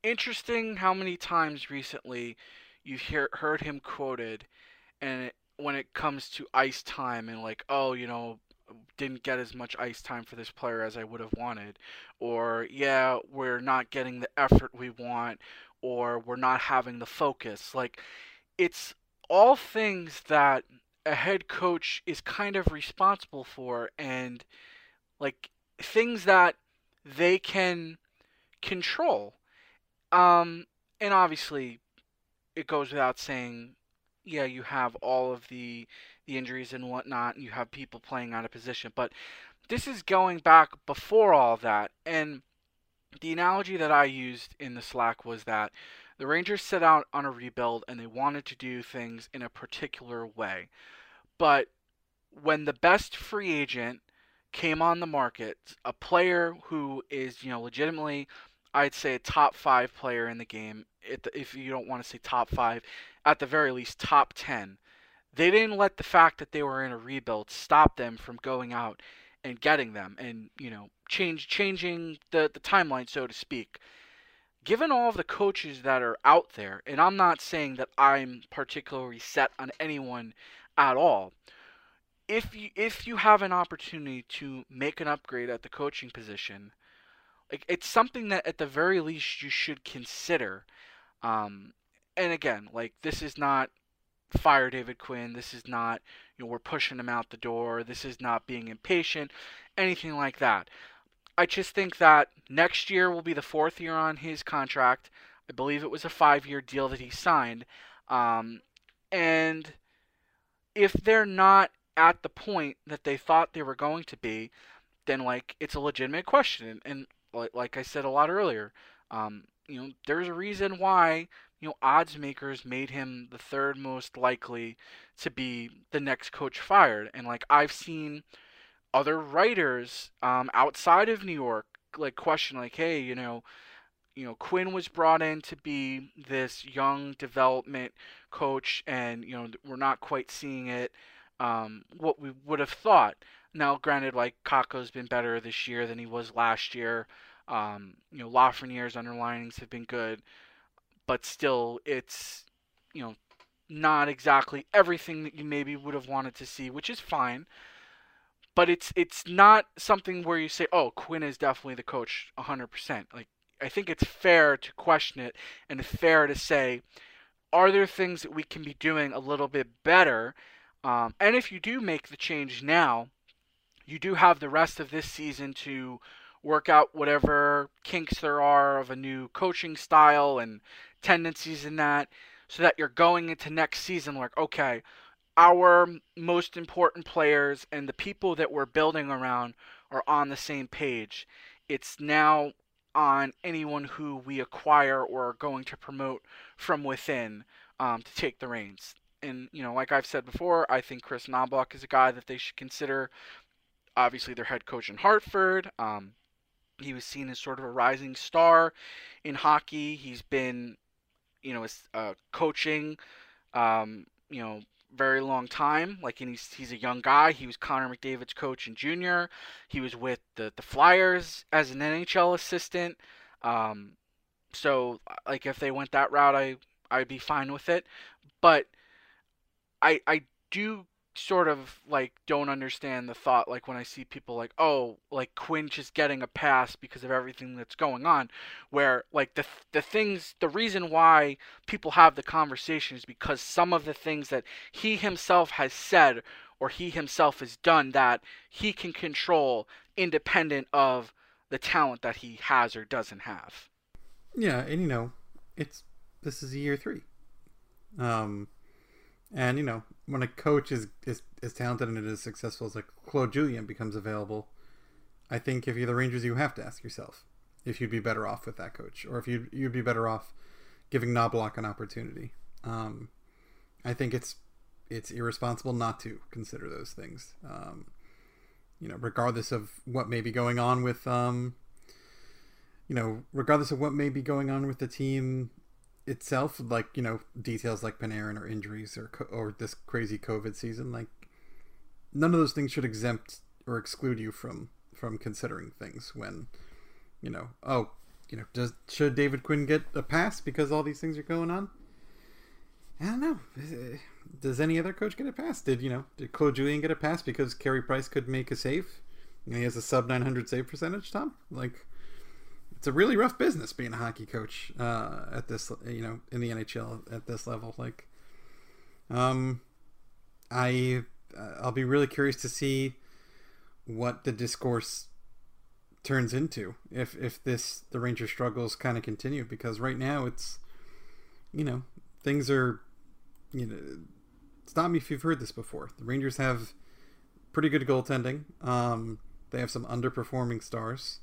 interesting how many times recently you've hear, heard him quoted, and it, when it comes to ice time and like, oh, you know, didn't get as much ice time for this player as I would have wanted, or yeah, we're not getting the effort we want, or we're not having the focus. Like, it's all things that a head coach is kind of responsible for, and like things that they can control. Um, and obviously, it goes without saying, yeah, you have all of the the injuries and whatnot, and you have people playing out of position. But this is going back before all that, and the analogy that I used in the Slack was that the Rangers set out on a rebuild and they wanted to do things in a particular way. But when the best free agent came on the market, a player who is, you know, legitimately I'd say a top five player in the game. If you don't want to say top five, at the very least top ten. They didn't let the fact that they were in a rebuild stop them from going out and getting them, and you know, change changing the the timeline, so to speak. Given all of the coaches that are out there, and I'm not saying that I'm particularly set on anyone at all. If you if you have an opportunity to make an upgrade at the coaching position, like it's something that at the very least you should consider. Um, and again, like this is not fire David Quinn. This is not you know we're pushing him out the door. This is not being impatient, anything like that. I just think that next year will be the fourth year on his contract. I believe it was a five-year deal that he signed, um, and if they're not at the point that they thought they were going to be, then like it's a legitimate question. And like, like I said a lot earlier, um, you know, there's a reason why you know odds makers made him the third most likely to be the next coach fired. And like I've seen other writers um, outside of New York like question like, hey, you know, you know Quinn was brought in to be this young development coach, and you know we're not quite seeing it um, what we would have thought. Now, granted, like Kakko's been better this year than he was last year. Um, you know, Lafreniere's underlinings have been good, but still, it's you know not exactly everything that you maybe would have wanted to see, which is fine. But it's it's not something where you say, "Oh, Quinn is definitely the coach 100%." Like I think it's fair to question it and fair to say, are there things that we can be doing a little bit better? Um, and if you do make the change now, you do have the rest of this season to work out whatever kinks there are of a new coaching style and tendencies in that so that you're going into next season like okay our most important players and the people that we're building around are on the same page it's now on anyone who we acquire or are going to promote from within um, to take the reins and you know, like I've said before, I think Chris Knoblauch is a guy that they should consider. Obviously, their head coach in Hartford. Um, he was seen as sort of a rising star in hockey. He's been, you know, uh, coaching, um, you know, very long time. Like, and he's he's a young guy. He was Connor McDavid's coach in junior. He was with the the Flyers as an NHL assistant. Um, so, like, if they went that route, I I'd be fine with it. But I I do sort of like don't understand the thought like when I see people like oh like Quinn is getting a pass because of everything that's going on where like the the things the reason why people have the conversation is because some of the things that he himself has said or he himself has done that he can control independent of the talent that he has or doesn't have. Yeah, and you know, it's this is year 3. Um and you know, when a coach is is as talented and as successful as like Claude Julien becomes available, I think if you're the Rangers, you have to ask yourself if you'd be better off with that coach, or if you'd you'd be better off giving Knoblauch an opportunity. Um, I think it's it's irresponsible not to consider those things. Um, you know, regardless of what may be going on with, um, you know, regardless of what may be going on with the team itself, like you know, details like Panarin or injuries or or this crazy COVID season, like none of those things should exempt or exclude you from from considering things when, you know, oh, you know, does should David Quinn get a pass because all these things are going on? I don't know. Does any other coach get a pass? Did you know? Did Claude Julien get a pass because Carey Price could make a save? And he has a sub 900 save percentage. Tom, like, it's a really rough business being a hockey coach uh, at this, you know, in the NHL at this level. Like, um, I uh, I'll be really curious to see what the discourse turns into if if this the Ranger struggles kind of continue because right now it's you know things are you know stop me if you've heard this before the Rangers have pretty good goaltending um, they have some underperforming stars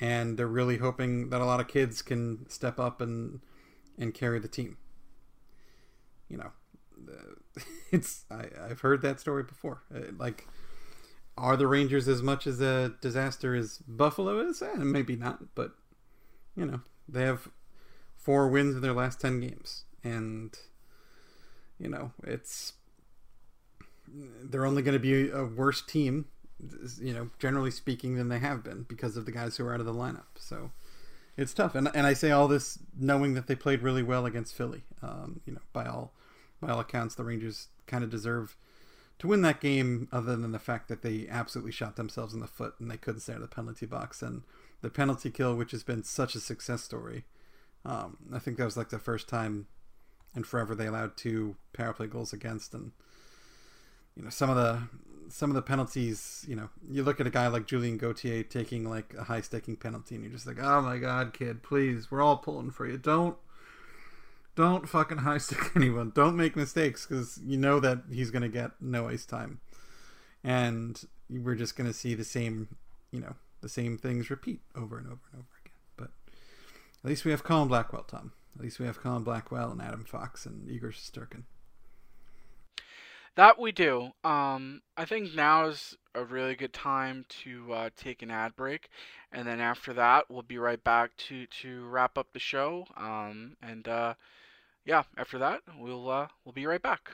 and they're really hoping that a lot of kids can step up and and carry the team you know it's I, I've heard that story before uh, like are the Rangers as much as a disaster as Buffalo is? Eh, maybe not, but you know they have four wins in their last ten games, and you know it's they're only going to be a worse team, you know, generally speaking, than they have been because of the guys who are out of the lineup. So it's tough, and and I say all this knowing that they played really well against Philly. Um, you know, by all by all accounts, the Rangers kind of deserve to win that game, other than the fact that they absolutely shot themselves in the foot and they couldn't stay out of the penalty box. And the penalty kill, which has been such a success story, um, I think that was like the first time in forever they allowed two power play goals against. And you know some of the some of the penalties, you know, you look at a guy like Julien Gauthier taking like a high staking penalty, and you're just like, oh my god, kid, please, we're all pulling for you. Don't don't fucking high stick anyone. Don't make mistakes because you know that he's going to get no ice time. And we're just going to see the same, you know, the same things repeat over and over and over again. But at least we have Colin Blackwell, Tom. At least we have Colin Blackwell and Adam Fox and Igor Shesterkin. That we do. Um, I think now is a really good time to uh, take an ad break, and then after that, we'll be right back to to wrap up the show. Um, and uh, yeah, after that, we'll uh, we'll be right back.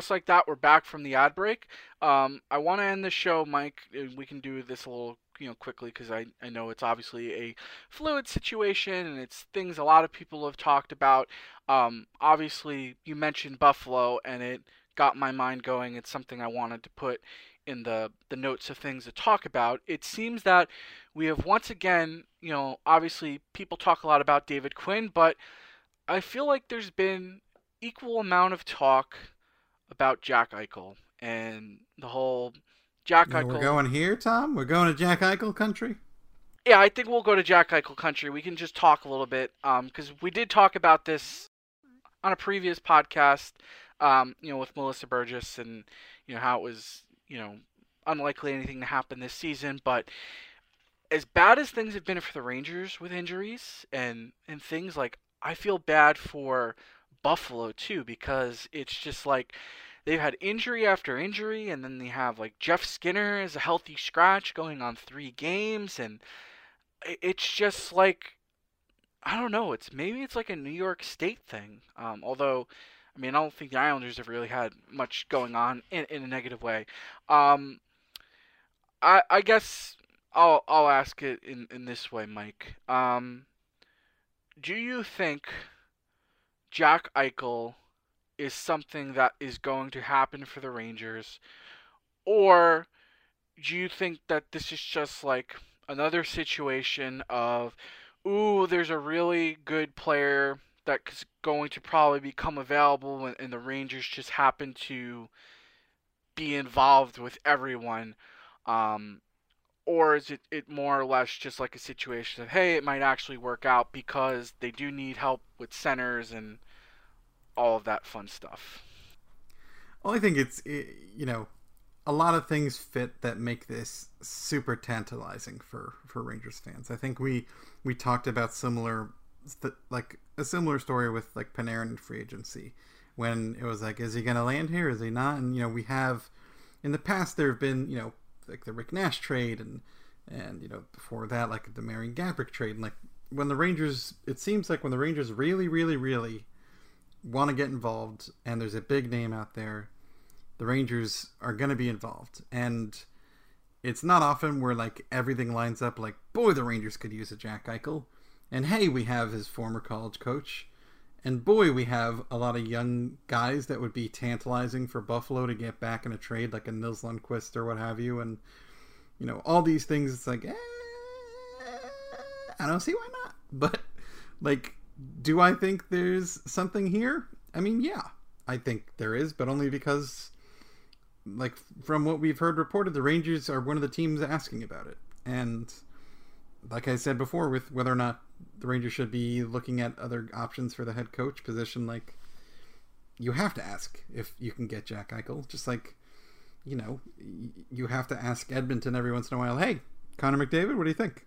Just like that, we're back from the ad break. Um, I want to end the show, Mike. We can do this a little, you know, quickly because I, I know it's obviously a fluid situation and it's things a lot of people have talked about. Um, obviously, you mentioned Buffalo and it got my mind going. It's something I wanted to put in the the notes of things to talk about. It seems that we have once again, you know, obviously people talk a lot about David Quinn, but I feel like there's been equal amount of talk about Jack Eichel and the whole Jack Eichel. We're going here, Tom. We're going to Jack Eichel country. Yeah, I think we'll go to Jack Eichel country. We can just talk a little bit because um, we did talk about this on a previous podcast. Um, you know, with Melissa Burgess and you know how it was, you know, unlikely anything to happen this season, but as bad as things have been for the Rangers with injuries and and things like I feel bad for Buffalo too because it's just like they've had injury after injury and then they have like Jeff Skinner is a healthy scratch going on 3 games and it's just like I don't know, it's maybe it's like a New York State thing. Um, although I mean, I don't think the Islanders have really had much going on in, in a negative way. Um, I I guess I'll I'll ask it in, in this way, Mike. Um, do you think Jack Eichel is something that is going to happen for the Rangers? Or do you think that this is just like another situation of, ooh, there's a really good player that's going to probably become available, and, the Rangers just happen to be involved with everyone? Um, or is it, it more or less just like a situation of hey it might actually work out because they do need help with centers and all of that fun stuff? Well i think it's you know a lot of things fit that make this super tantalizing for for rangers fans. I think we we talked about similar like a similar story with like panarin and free agency when it was like is he going to land here? Is he not? And you know we have in the past there have been you know like the Rick Nash trade and and you know before that like the Marian Gaborik trade. And like when the Rangers it seems like when the Rangers really really really want to get involved and there's a big name out there the Rangers are going to be involved. And it's not often where like everything lines up like boy the Rangers could use a Jack Eichel. And hey we have his former college coach and boy, we have a lot of young guys that would be tantalizing for Buffalo to get back in a trade, like a Nils Lundkvist or what have you. And, you know, all these things, it's like, eh, I don't see why not. But, like, do I think there's something here? I mean, yeah, I think there is, but only because, like, from what we've heard reported, the Rangers are one of the teams asking about it. And, like I said before, with whether or not the Rangers should be looking at other options for the head coach position. Like, you have to ask if you can get Jack Eichel. Just like, you know, you have to ask Edmonton every once in a while, hey, Connor McDavid, what do you think?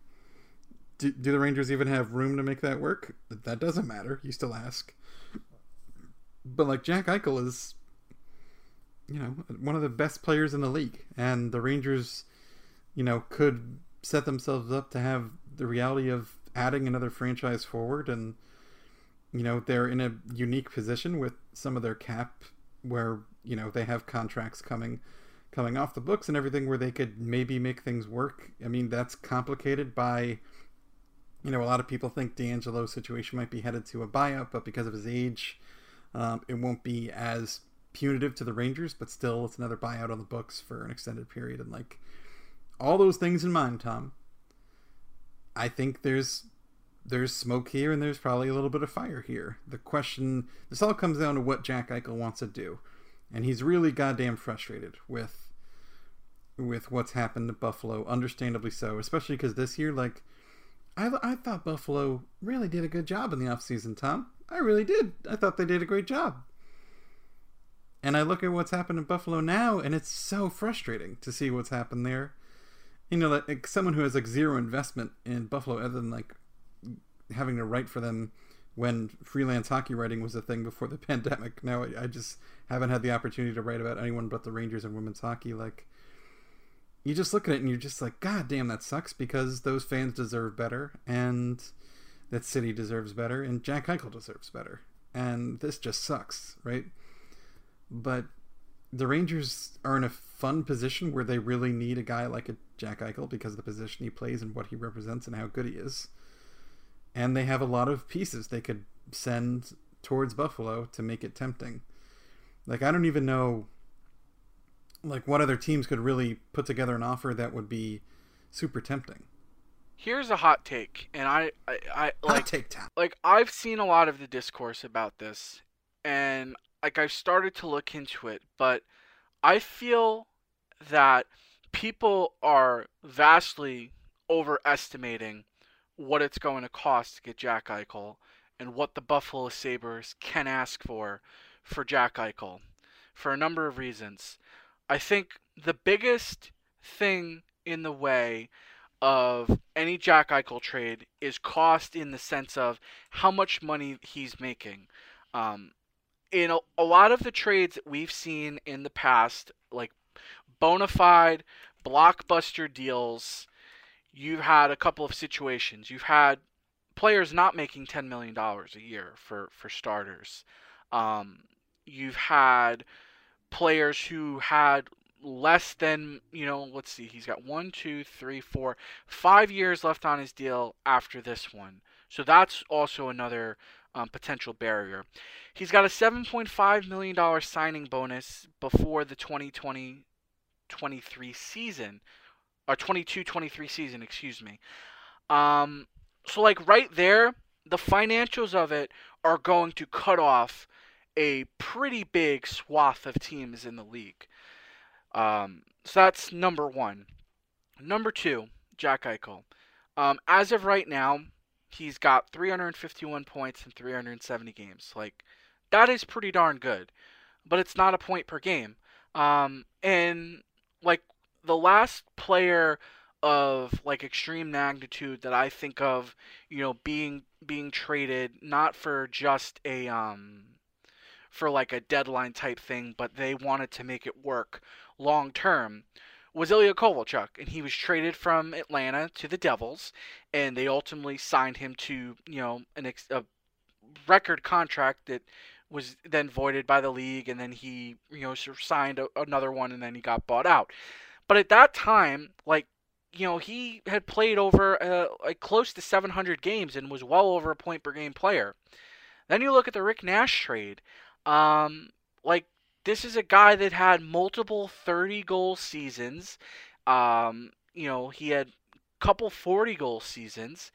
Do, do the Rangers even have room to make that work? That doesn't matter. You still ask. But, like, Jack Eichel is, you know, one of the best players in the league. And the Rangers, you know, could set themselves up to have the reality of adding another franchise forward and you know they're in a unique position with some of their cap where you know they have contracts coming coming off the books and everything where they could maybe make things work. I mean that's complicated by you know a lot of people think d'angelo's situation might be headed to a buyout but because of his age um, it won't be as punitive to the rangers but still it's another buyout on the books for an extended period and like all those things in mind tom I think there's there's smoke here and there's probably a little bit of fire here. The question this all comes down to what Jack Eichel wants to do. And he's really goddamn frustrated with with what's happened to Buffalo, understandably so, especially because this year, like, I, I thought Buffalo really did a good job in the offseason, Tom. I really did. I thought they did a great job. And I look at what's happened in Buffalo now, and it's so frustrating to see what's happened there you know, like someone who has like zero investment in Buffalo, other than like having to write for them when freelance hockey writing was a thing before the pandemic. Now I, I just haven't had the opportunity to write about anyone but the Rangers and women's hockey. Like, you just look at it and you're just like, God damn, that sucks because those fans deserve better and that city deserves better and Jack Eichel deserves better. And this just sucks, right? But the Rangers are in a fun position where they really need a guy like a Jack Eichel because of the position he plays and what he represents and how good he is. And they have a lot of pieces they could send towards Buffalo to make it tempting. Like I don't even know like what other teams could really put together an offer that would be super tempting. Here's a hot take, and I, I, I like, hot take time. Like I've seen a lot of the discourse about this, and like I've started to look into it, but I feel that people are vastly overestimating what it's going to cost to get Jack Eichel and what the Buffalo Sabres can ask for for Jack Eichel for a number of reasons. I think the biggest thing in the way of any Jack Eichel trade is cost in the sense of how much money he's making. Um, in a, a lot of the trades that we've seen in the past, like bona fide blockbuster deals, you've had a couple of situations. You've had players not making $10 million a year for, for starters. Um, you've had players who had less than, you know, let's see, he's got one, two, three, four, five years left on his deal after this one. So that's also another um, potential barrier. He's got a $7.5 million signing bonus before the 2020 23 season, or 22 23 season, excuse me. Um, so, like, right there, the financials of it are going to cut off a pretty big swath of teams in the league. Um, so that's number one. Number two, Jack Eichel. Um, as of right now, he's got 351 points in 370 games. Like, that is pretty darn good. But it's not a point per game. Um, and, like, the last player of like extreme magnitude that I think of, you know, being being traded not for just a um for like a deadline type thing, but they wanted to make it work long term was Ilya Kovalchuk, and he was traded from Atlanta to the Devils, and they ultimately signed him to you know an ex- a record contract that was then voided by the league, and then he you know signed a- another one, and then he got bought out. But at that time, like you know, he had played over uh, like close to 700 games and was well over a point per game player. Then you look at the Rick Nash trade. Um, like this is a guy that had multiple 30 goal seasons. Um, you know, he had a couple 40 goal seasons.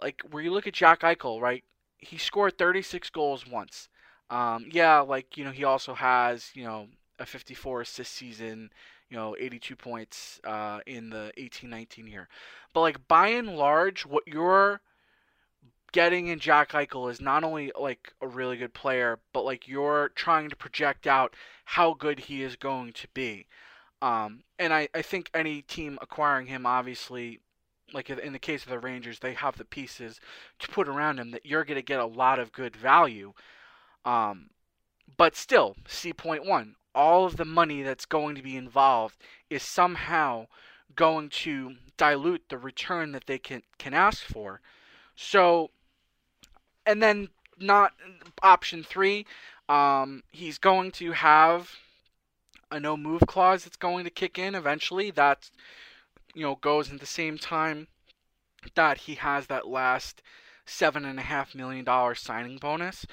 Like where you look at Jack Eichel, right? He scored 36 goals once. Um, yeah, like you know, he also has you know a 54 assist season you know 82 points uh, in the 18-19 year. But like by and large, what you're getting in Jack Eichel is not only like a really good player, but like you're trying to project out how good he is going to be. Um, and I, I think any team acquiring him, obviously, like in the case of the Rangers, they have the pieces to put around him that you're going to get a lot of good value. Um, but still, C point one, all of the money that's going to be involved is somehow going to dilute the return that they can can ask for. So, and then not option three, um, he's going to have a no move clause that's going to kick in eventually. That you know goes at the same time that he has that last seven and a half million dollar signing bonus.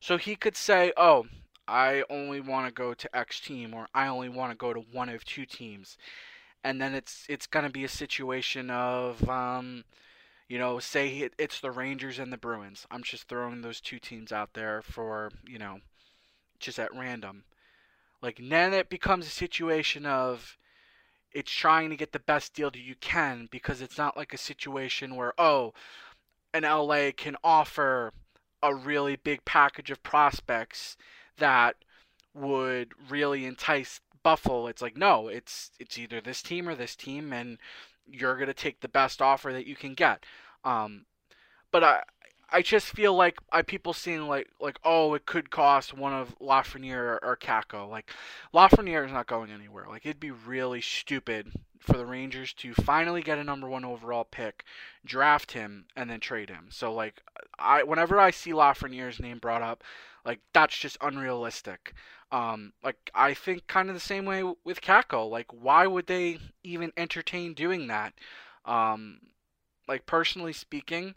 So he could say, "Oh, I only want to go to X team or I only want to go to one of two teams. And then it's it's going to be a situation of um, you know, say it, it's the Rangers and the Bruins. I'm just throwing those two teams out there for, you know, just at random. Like then it becomes a situation of it's trying to get the best deal that you can because it's not like a situation where oh, an LA can offer a really big package of prospects that would really entice Buffalo. It's like no, it's it's either this team or this team, and you're gonna take the best offer that you can get. Um, but I I just feel like I people seeing like like oh it could cost one of Lafreniere or, or Kakko. Like Lafreniere is not going anywhere. Like it'd be really stupid for the Rangers to finally get a number one overall pick, draft him, and then trade him. So like I whenever I see Lafreniere's name brought up, like that's just unrealistic. Um, like I think kind of the same way with Kakko. Like why would they even entertain doing that? Um, like personally speaking,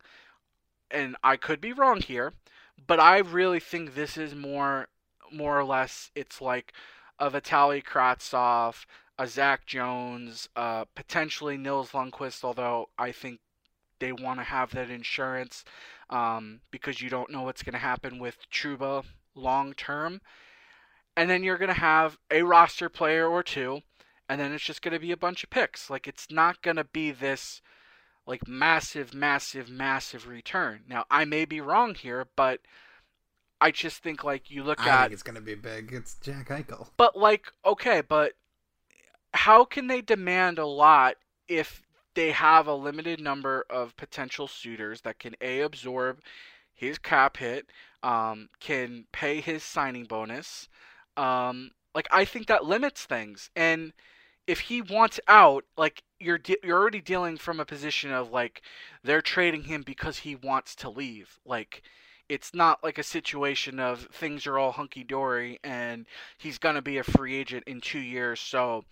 and I could be wrong here, but I really think this is more more or less it's like a Vitaly Kravtsov, a Zach Jones, uh, potentially Nils Lundkvist, although I think they want to have that insurance um, because you don't know what's going to happen with Trouba long term. And then you're going to have a roster player or two, and then it's just going to be a bunch of picks. Like, it's not going to be this, like, massive, massive, massive return. Now, I may be wrong here, but I just think, like, you look I at. think it's going to be big. It's Jack Eichel. But, like, okay, but how can they demand a lot if they have a limited number of potential suitors that can a absorb his cap hit, um, can pay his signing bonus. Um, like I think that limits things, and if he wants out, like you're de- you're already dealing from a position of like they're trading him because he wants to leave. Like it's not like a situation of things are all hunky dory and he's gonna be a free agent in two years, so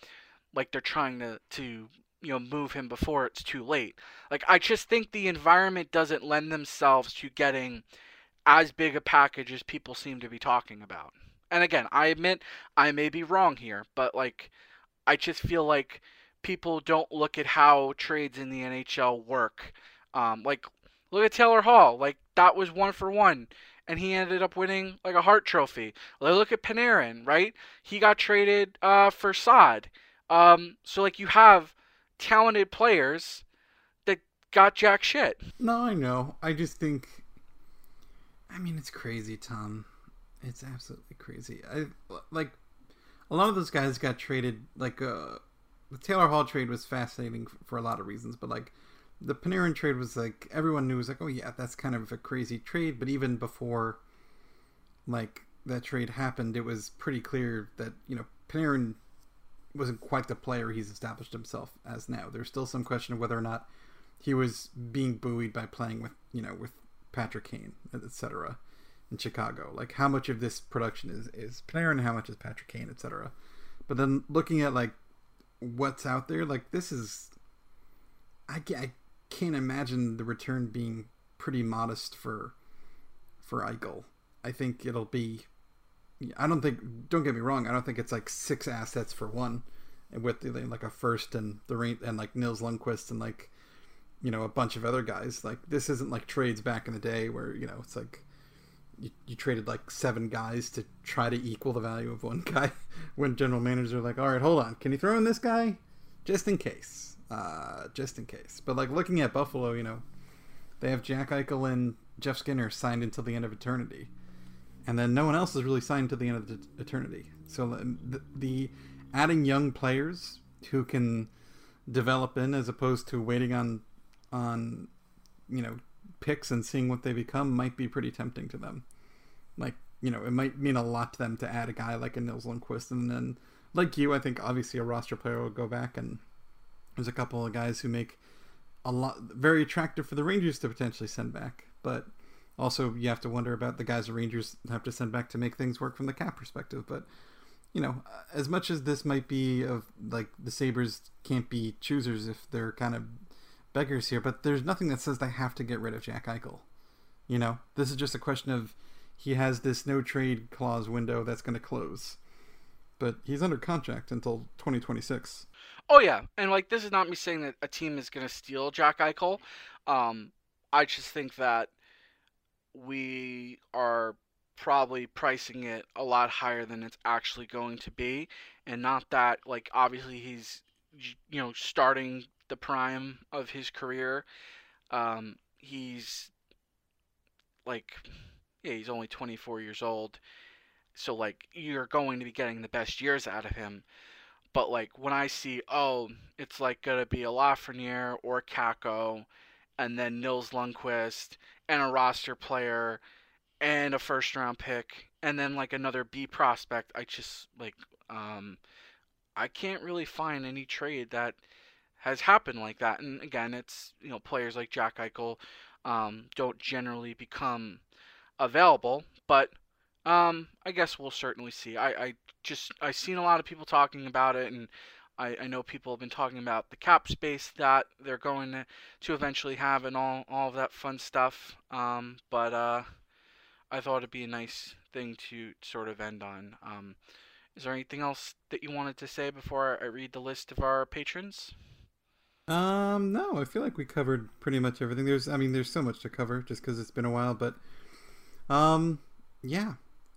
like they're trying to to you know move him before it's too late. Like I just think the environment doesn't lend themselves to getting as big a package as people seem to be talking about. And again, I admit I may be wrong here, but like I just feel like people don't look at how trades in the NHL work. Um, like Look at Taylor Hall. Like that was one for one. And he ended up winning like a Hart Trophy. Like, look at Panarin, right? He got traded uh, for Saad. Um, so like you have talented players that got jack shit. No, I know. I just think. I mean, it's crazy, Tom. It's absolutely crazy. I like a lot of those guys got traded. Like uh, the Taylor Hall trade was fascinating for a lot of reasons, but like the Panarin trade was like everyone knew was like, oh yeah, that's kind of a crazy trade. But even before like that trade happened, it was pretty clear that you know Panarin wasn't quite the player he's established himself as now. There's still some question of whether or not he was being buoyed by playing with you know with Patrick Kane, etc. in Chicago. Like how much of this production is is Panarin, how much is Patrick Kane, etc. But then looking at like what's out there, like this is, I, I can't imagine the return being pretty modest for for Eichel. I think it'll be. I don't think. Don't get me wrong. I don't think it's like six assets for one, and with the, like a first and the and like Nils Lundkvist and like, you know, a bunch of other guys. Like this isn't like trades back in the day where you know it's like. You, you traded like seven guys to try to equal the value of one guy when general managers are like, all right, hold on, can you throw in this guy just in case? uh, just in case. But like looking at Buffalo, you know, they have Jack Eichel and Jeff Skinner signed until the end of eternity, and then no one else is really signed to the end of the eternity. So the, the adding young players who can develop in as opposed to waiting on on you know picks and seeing what they become might be pretty tempting to them. Like you know, it might mean a lot to them to add a guy like a Nils Lundkvist, and then like you, I think obviously a roster player will go back and there's a couple of guys who make a lot very attractive for the Rangers to potentially send back, but also you have to wonder about the guys the Rangers have to send back to make things work from the cap perspective. But you know, as much as this might be of like the Sabres can't be choosers if they're kind of beggars here, but there's nothing that says they have to get rid of Jack Eichel. You know, this is just a question of he has this no trade clause window that's going to close, but he's under contract until 2026. Oh yeah, and like this is not me saying that a team is gonna steal Jack Eichel. Um, I just think that we are probably pricing it a lot higher than it's actually going to be, and not that like obviously he's you know starting the prime of his career. Um, he's like yeah, he's only 24 years old. So like you're going to be getting the best years out of him. But like when I see, oh, it's like gonna be a Lafreniere or Kakko, and then Nils Lundkvist and a roster player and a first round pick and then like another B prospect, I just like um I can't really find any trade that has happened like that. And again, it's you know players like Jack Eichel um, don't generally become available, but um, I guess we'll certainly see. I, I just I've seen a lot of people talking about it, and I, I know people have been talking about the cap space that they're going to, to eventually have, and all all of that fun stuff. Um, but uh, I thought it'd be a nice thing to sort of end on. Um, is there anything else that you wanted to say before I read the list of our patrons? Um, no, I feel like we covered pretty much everything. There's, I mean, there's so much to cover just because it's been a while, but, um, yeah,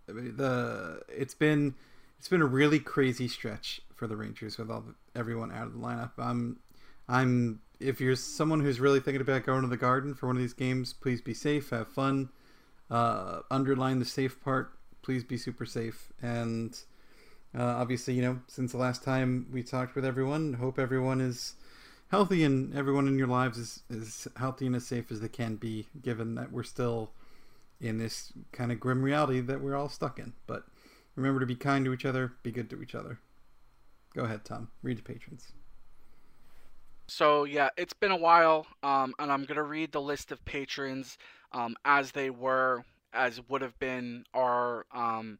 the it's been it's been a really crazy stretch for the Rangers with all the, everyone out of the lineup. I'm I'm if you're someone who's really thinking about going to the Garden for one of these games, please be safe, have fun. Uh, underline the safe part. Please be super safe. And uh, obviously, you know, since the last time we talked with everyone, hope everyone is healthy and everyone in your lives is, as healthy and as safe as they can be, given that we're still in this kind of grim reality that we're all stuck in. But Remember to be kind to each other, be good to each other. Go ahead, Tom. Read the patrons. So yeah, it's been a while, um, and I'm gonna read the list of patrons um, as they were, as would have been our um,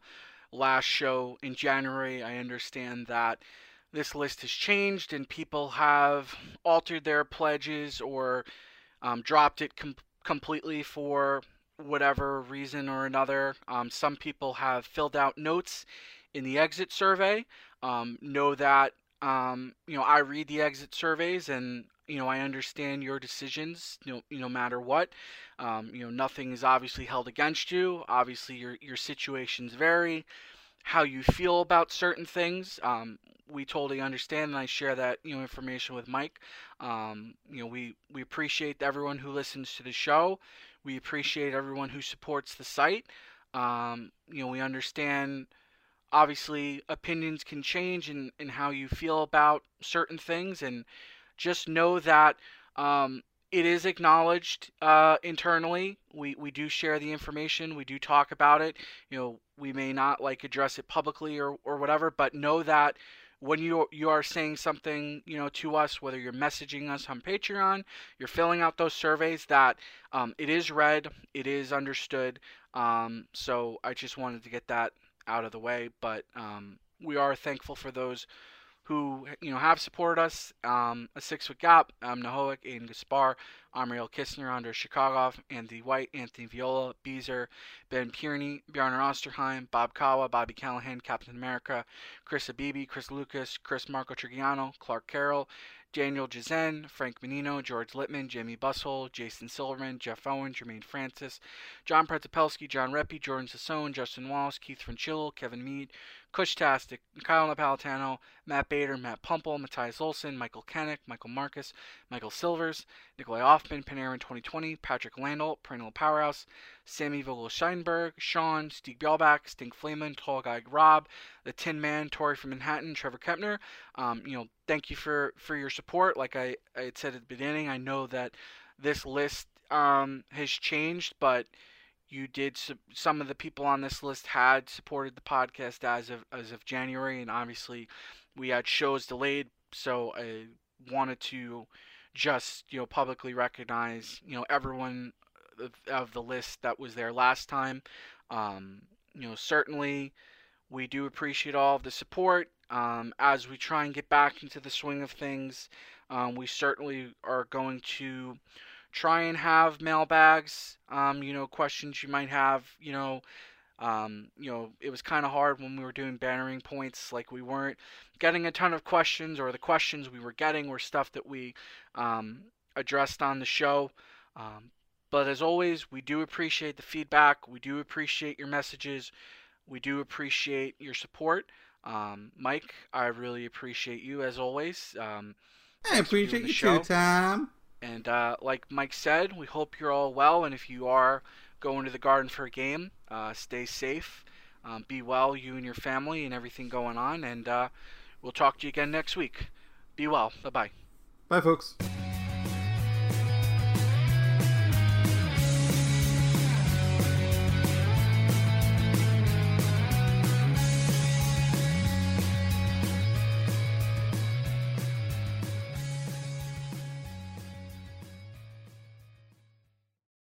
last show in January. I understand that this list has changed, and people have altered their pledges or um, dropped it com- completely for whatever reason or another. Um, some people have filled out notes in the exit survey. Um, know that um, you know I read the exit surveys, and you know, I understand your decisions, you know, no matter what. Um, you know, nothing is obviously held against you. Obviously, your your situations vary. How you feel about certain things, um, we totally understand, and I share that you know information with Mike. Um, you know, we we appreciate everyone who listens to the show. We appreciate everyone who supports the site. Um, you know, we understand obviously opinions can change in how you feel about certain things and just know that um, it is acknowledged uh, internally. We we do share the information. We do talk about it. You know, we may not like address it publicly or, or whatever, but know that when you you are saying something, you know, to us, whether you're messaging us on Patreon, you're filling out those surveys, that um, it is read, it is understood. Um, so I just wanted to get that out of the way, but um, we are thankful for those who you know have supported us. Um, a six foot gap. I'm Nahoic, Aiden Gaspar, Amriel Kistner, Andre Chicago, Andy White, Anthony Viola, Beezer, Ben Pierney, Bjarnar Osterheim, Bob Kawa, Bobby Callahan, Captain America, Chris Abibi, Chris Lucas, Chris Marco Trigiano, Clark Carroll, Daniel Jazen, Frank Menino, George Littman, Jamie Bussell, Jason Silverman, Jeff Owen, Jermaine Francis, John Pretapelski, John Reppy, Jordan Sassone, Justin Wallace, Keith Franchillo, Kevin Mead, Kushtastic, Kyle Napolitano, Matt Bader, Matt Pumple, Matthias Olson, Michael Kennick, Michael Marcus, Michael Silvers, Nikolai Hoffman, Panarin 2020, Patrick Landel, Perennial Powerhouse, Sammy Vogel Scheinberg, Sean, Steve Bjelback, Stink Flamen, Tall Guy Rob, The Tin Man, Tori from Manhattan, Trevor Kepner. Um, you know, thank you for, for your support. Like I, I said at the beginning, I know that this list um, has changed, but you did some of the people on this list had supported the podcast as of as of January, and obviously we had shows delayed, so I wanted to just you know publicly recognize you know everyone of, the list that was there last time. Um, you know certainly we do appreciate all of the support um, as we try and get back into the swing of things. Um, we certainly are going to try and have mailbags. Um, you know, questions you might have. You know, um, you know, it was kind of hard when we were doing bannering points. Like we weren't getting a ton of questions, or the questions we were getting were stuff that we um, addressed on the show. Um, but as always, we do appreciate the feedback. We do appreciate your messages. We do appreciate your support. Um, Mike, I really appreciate you as always. Um, I appreciate you show. too, Tom. And uh, like Mike said, we hope you're all well. And if you are going into the garden for a game, uh, stay safe. Um, be well, you and your family, and everything going on. And uh, we'll talk to you again next week. Be well. Bye bye. Bye, folks.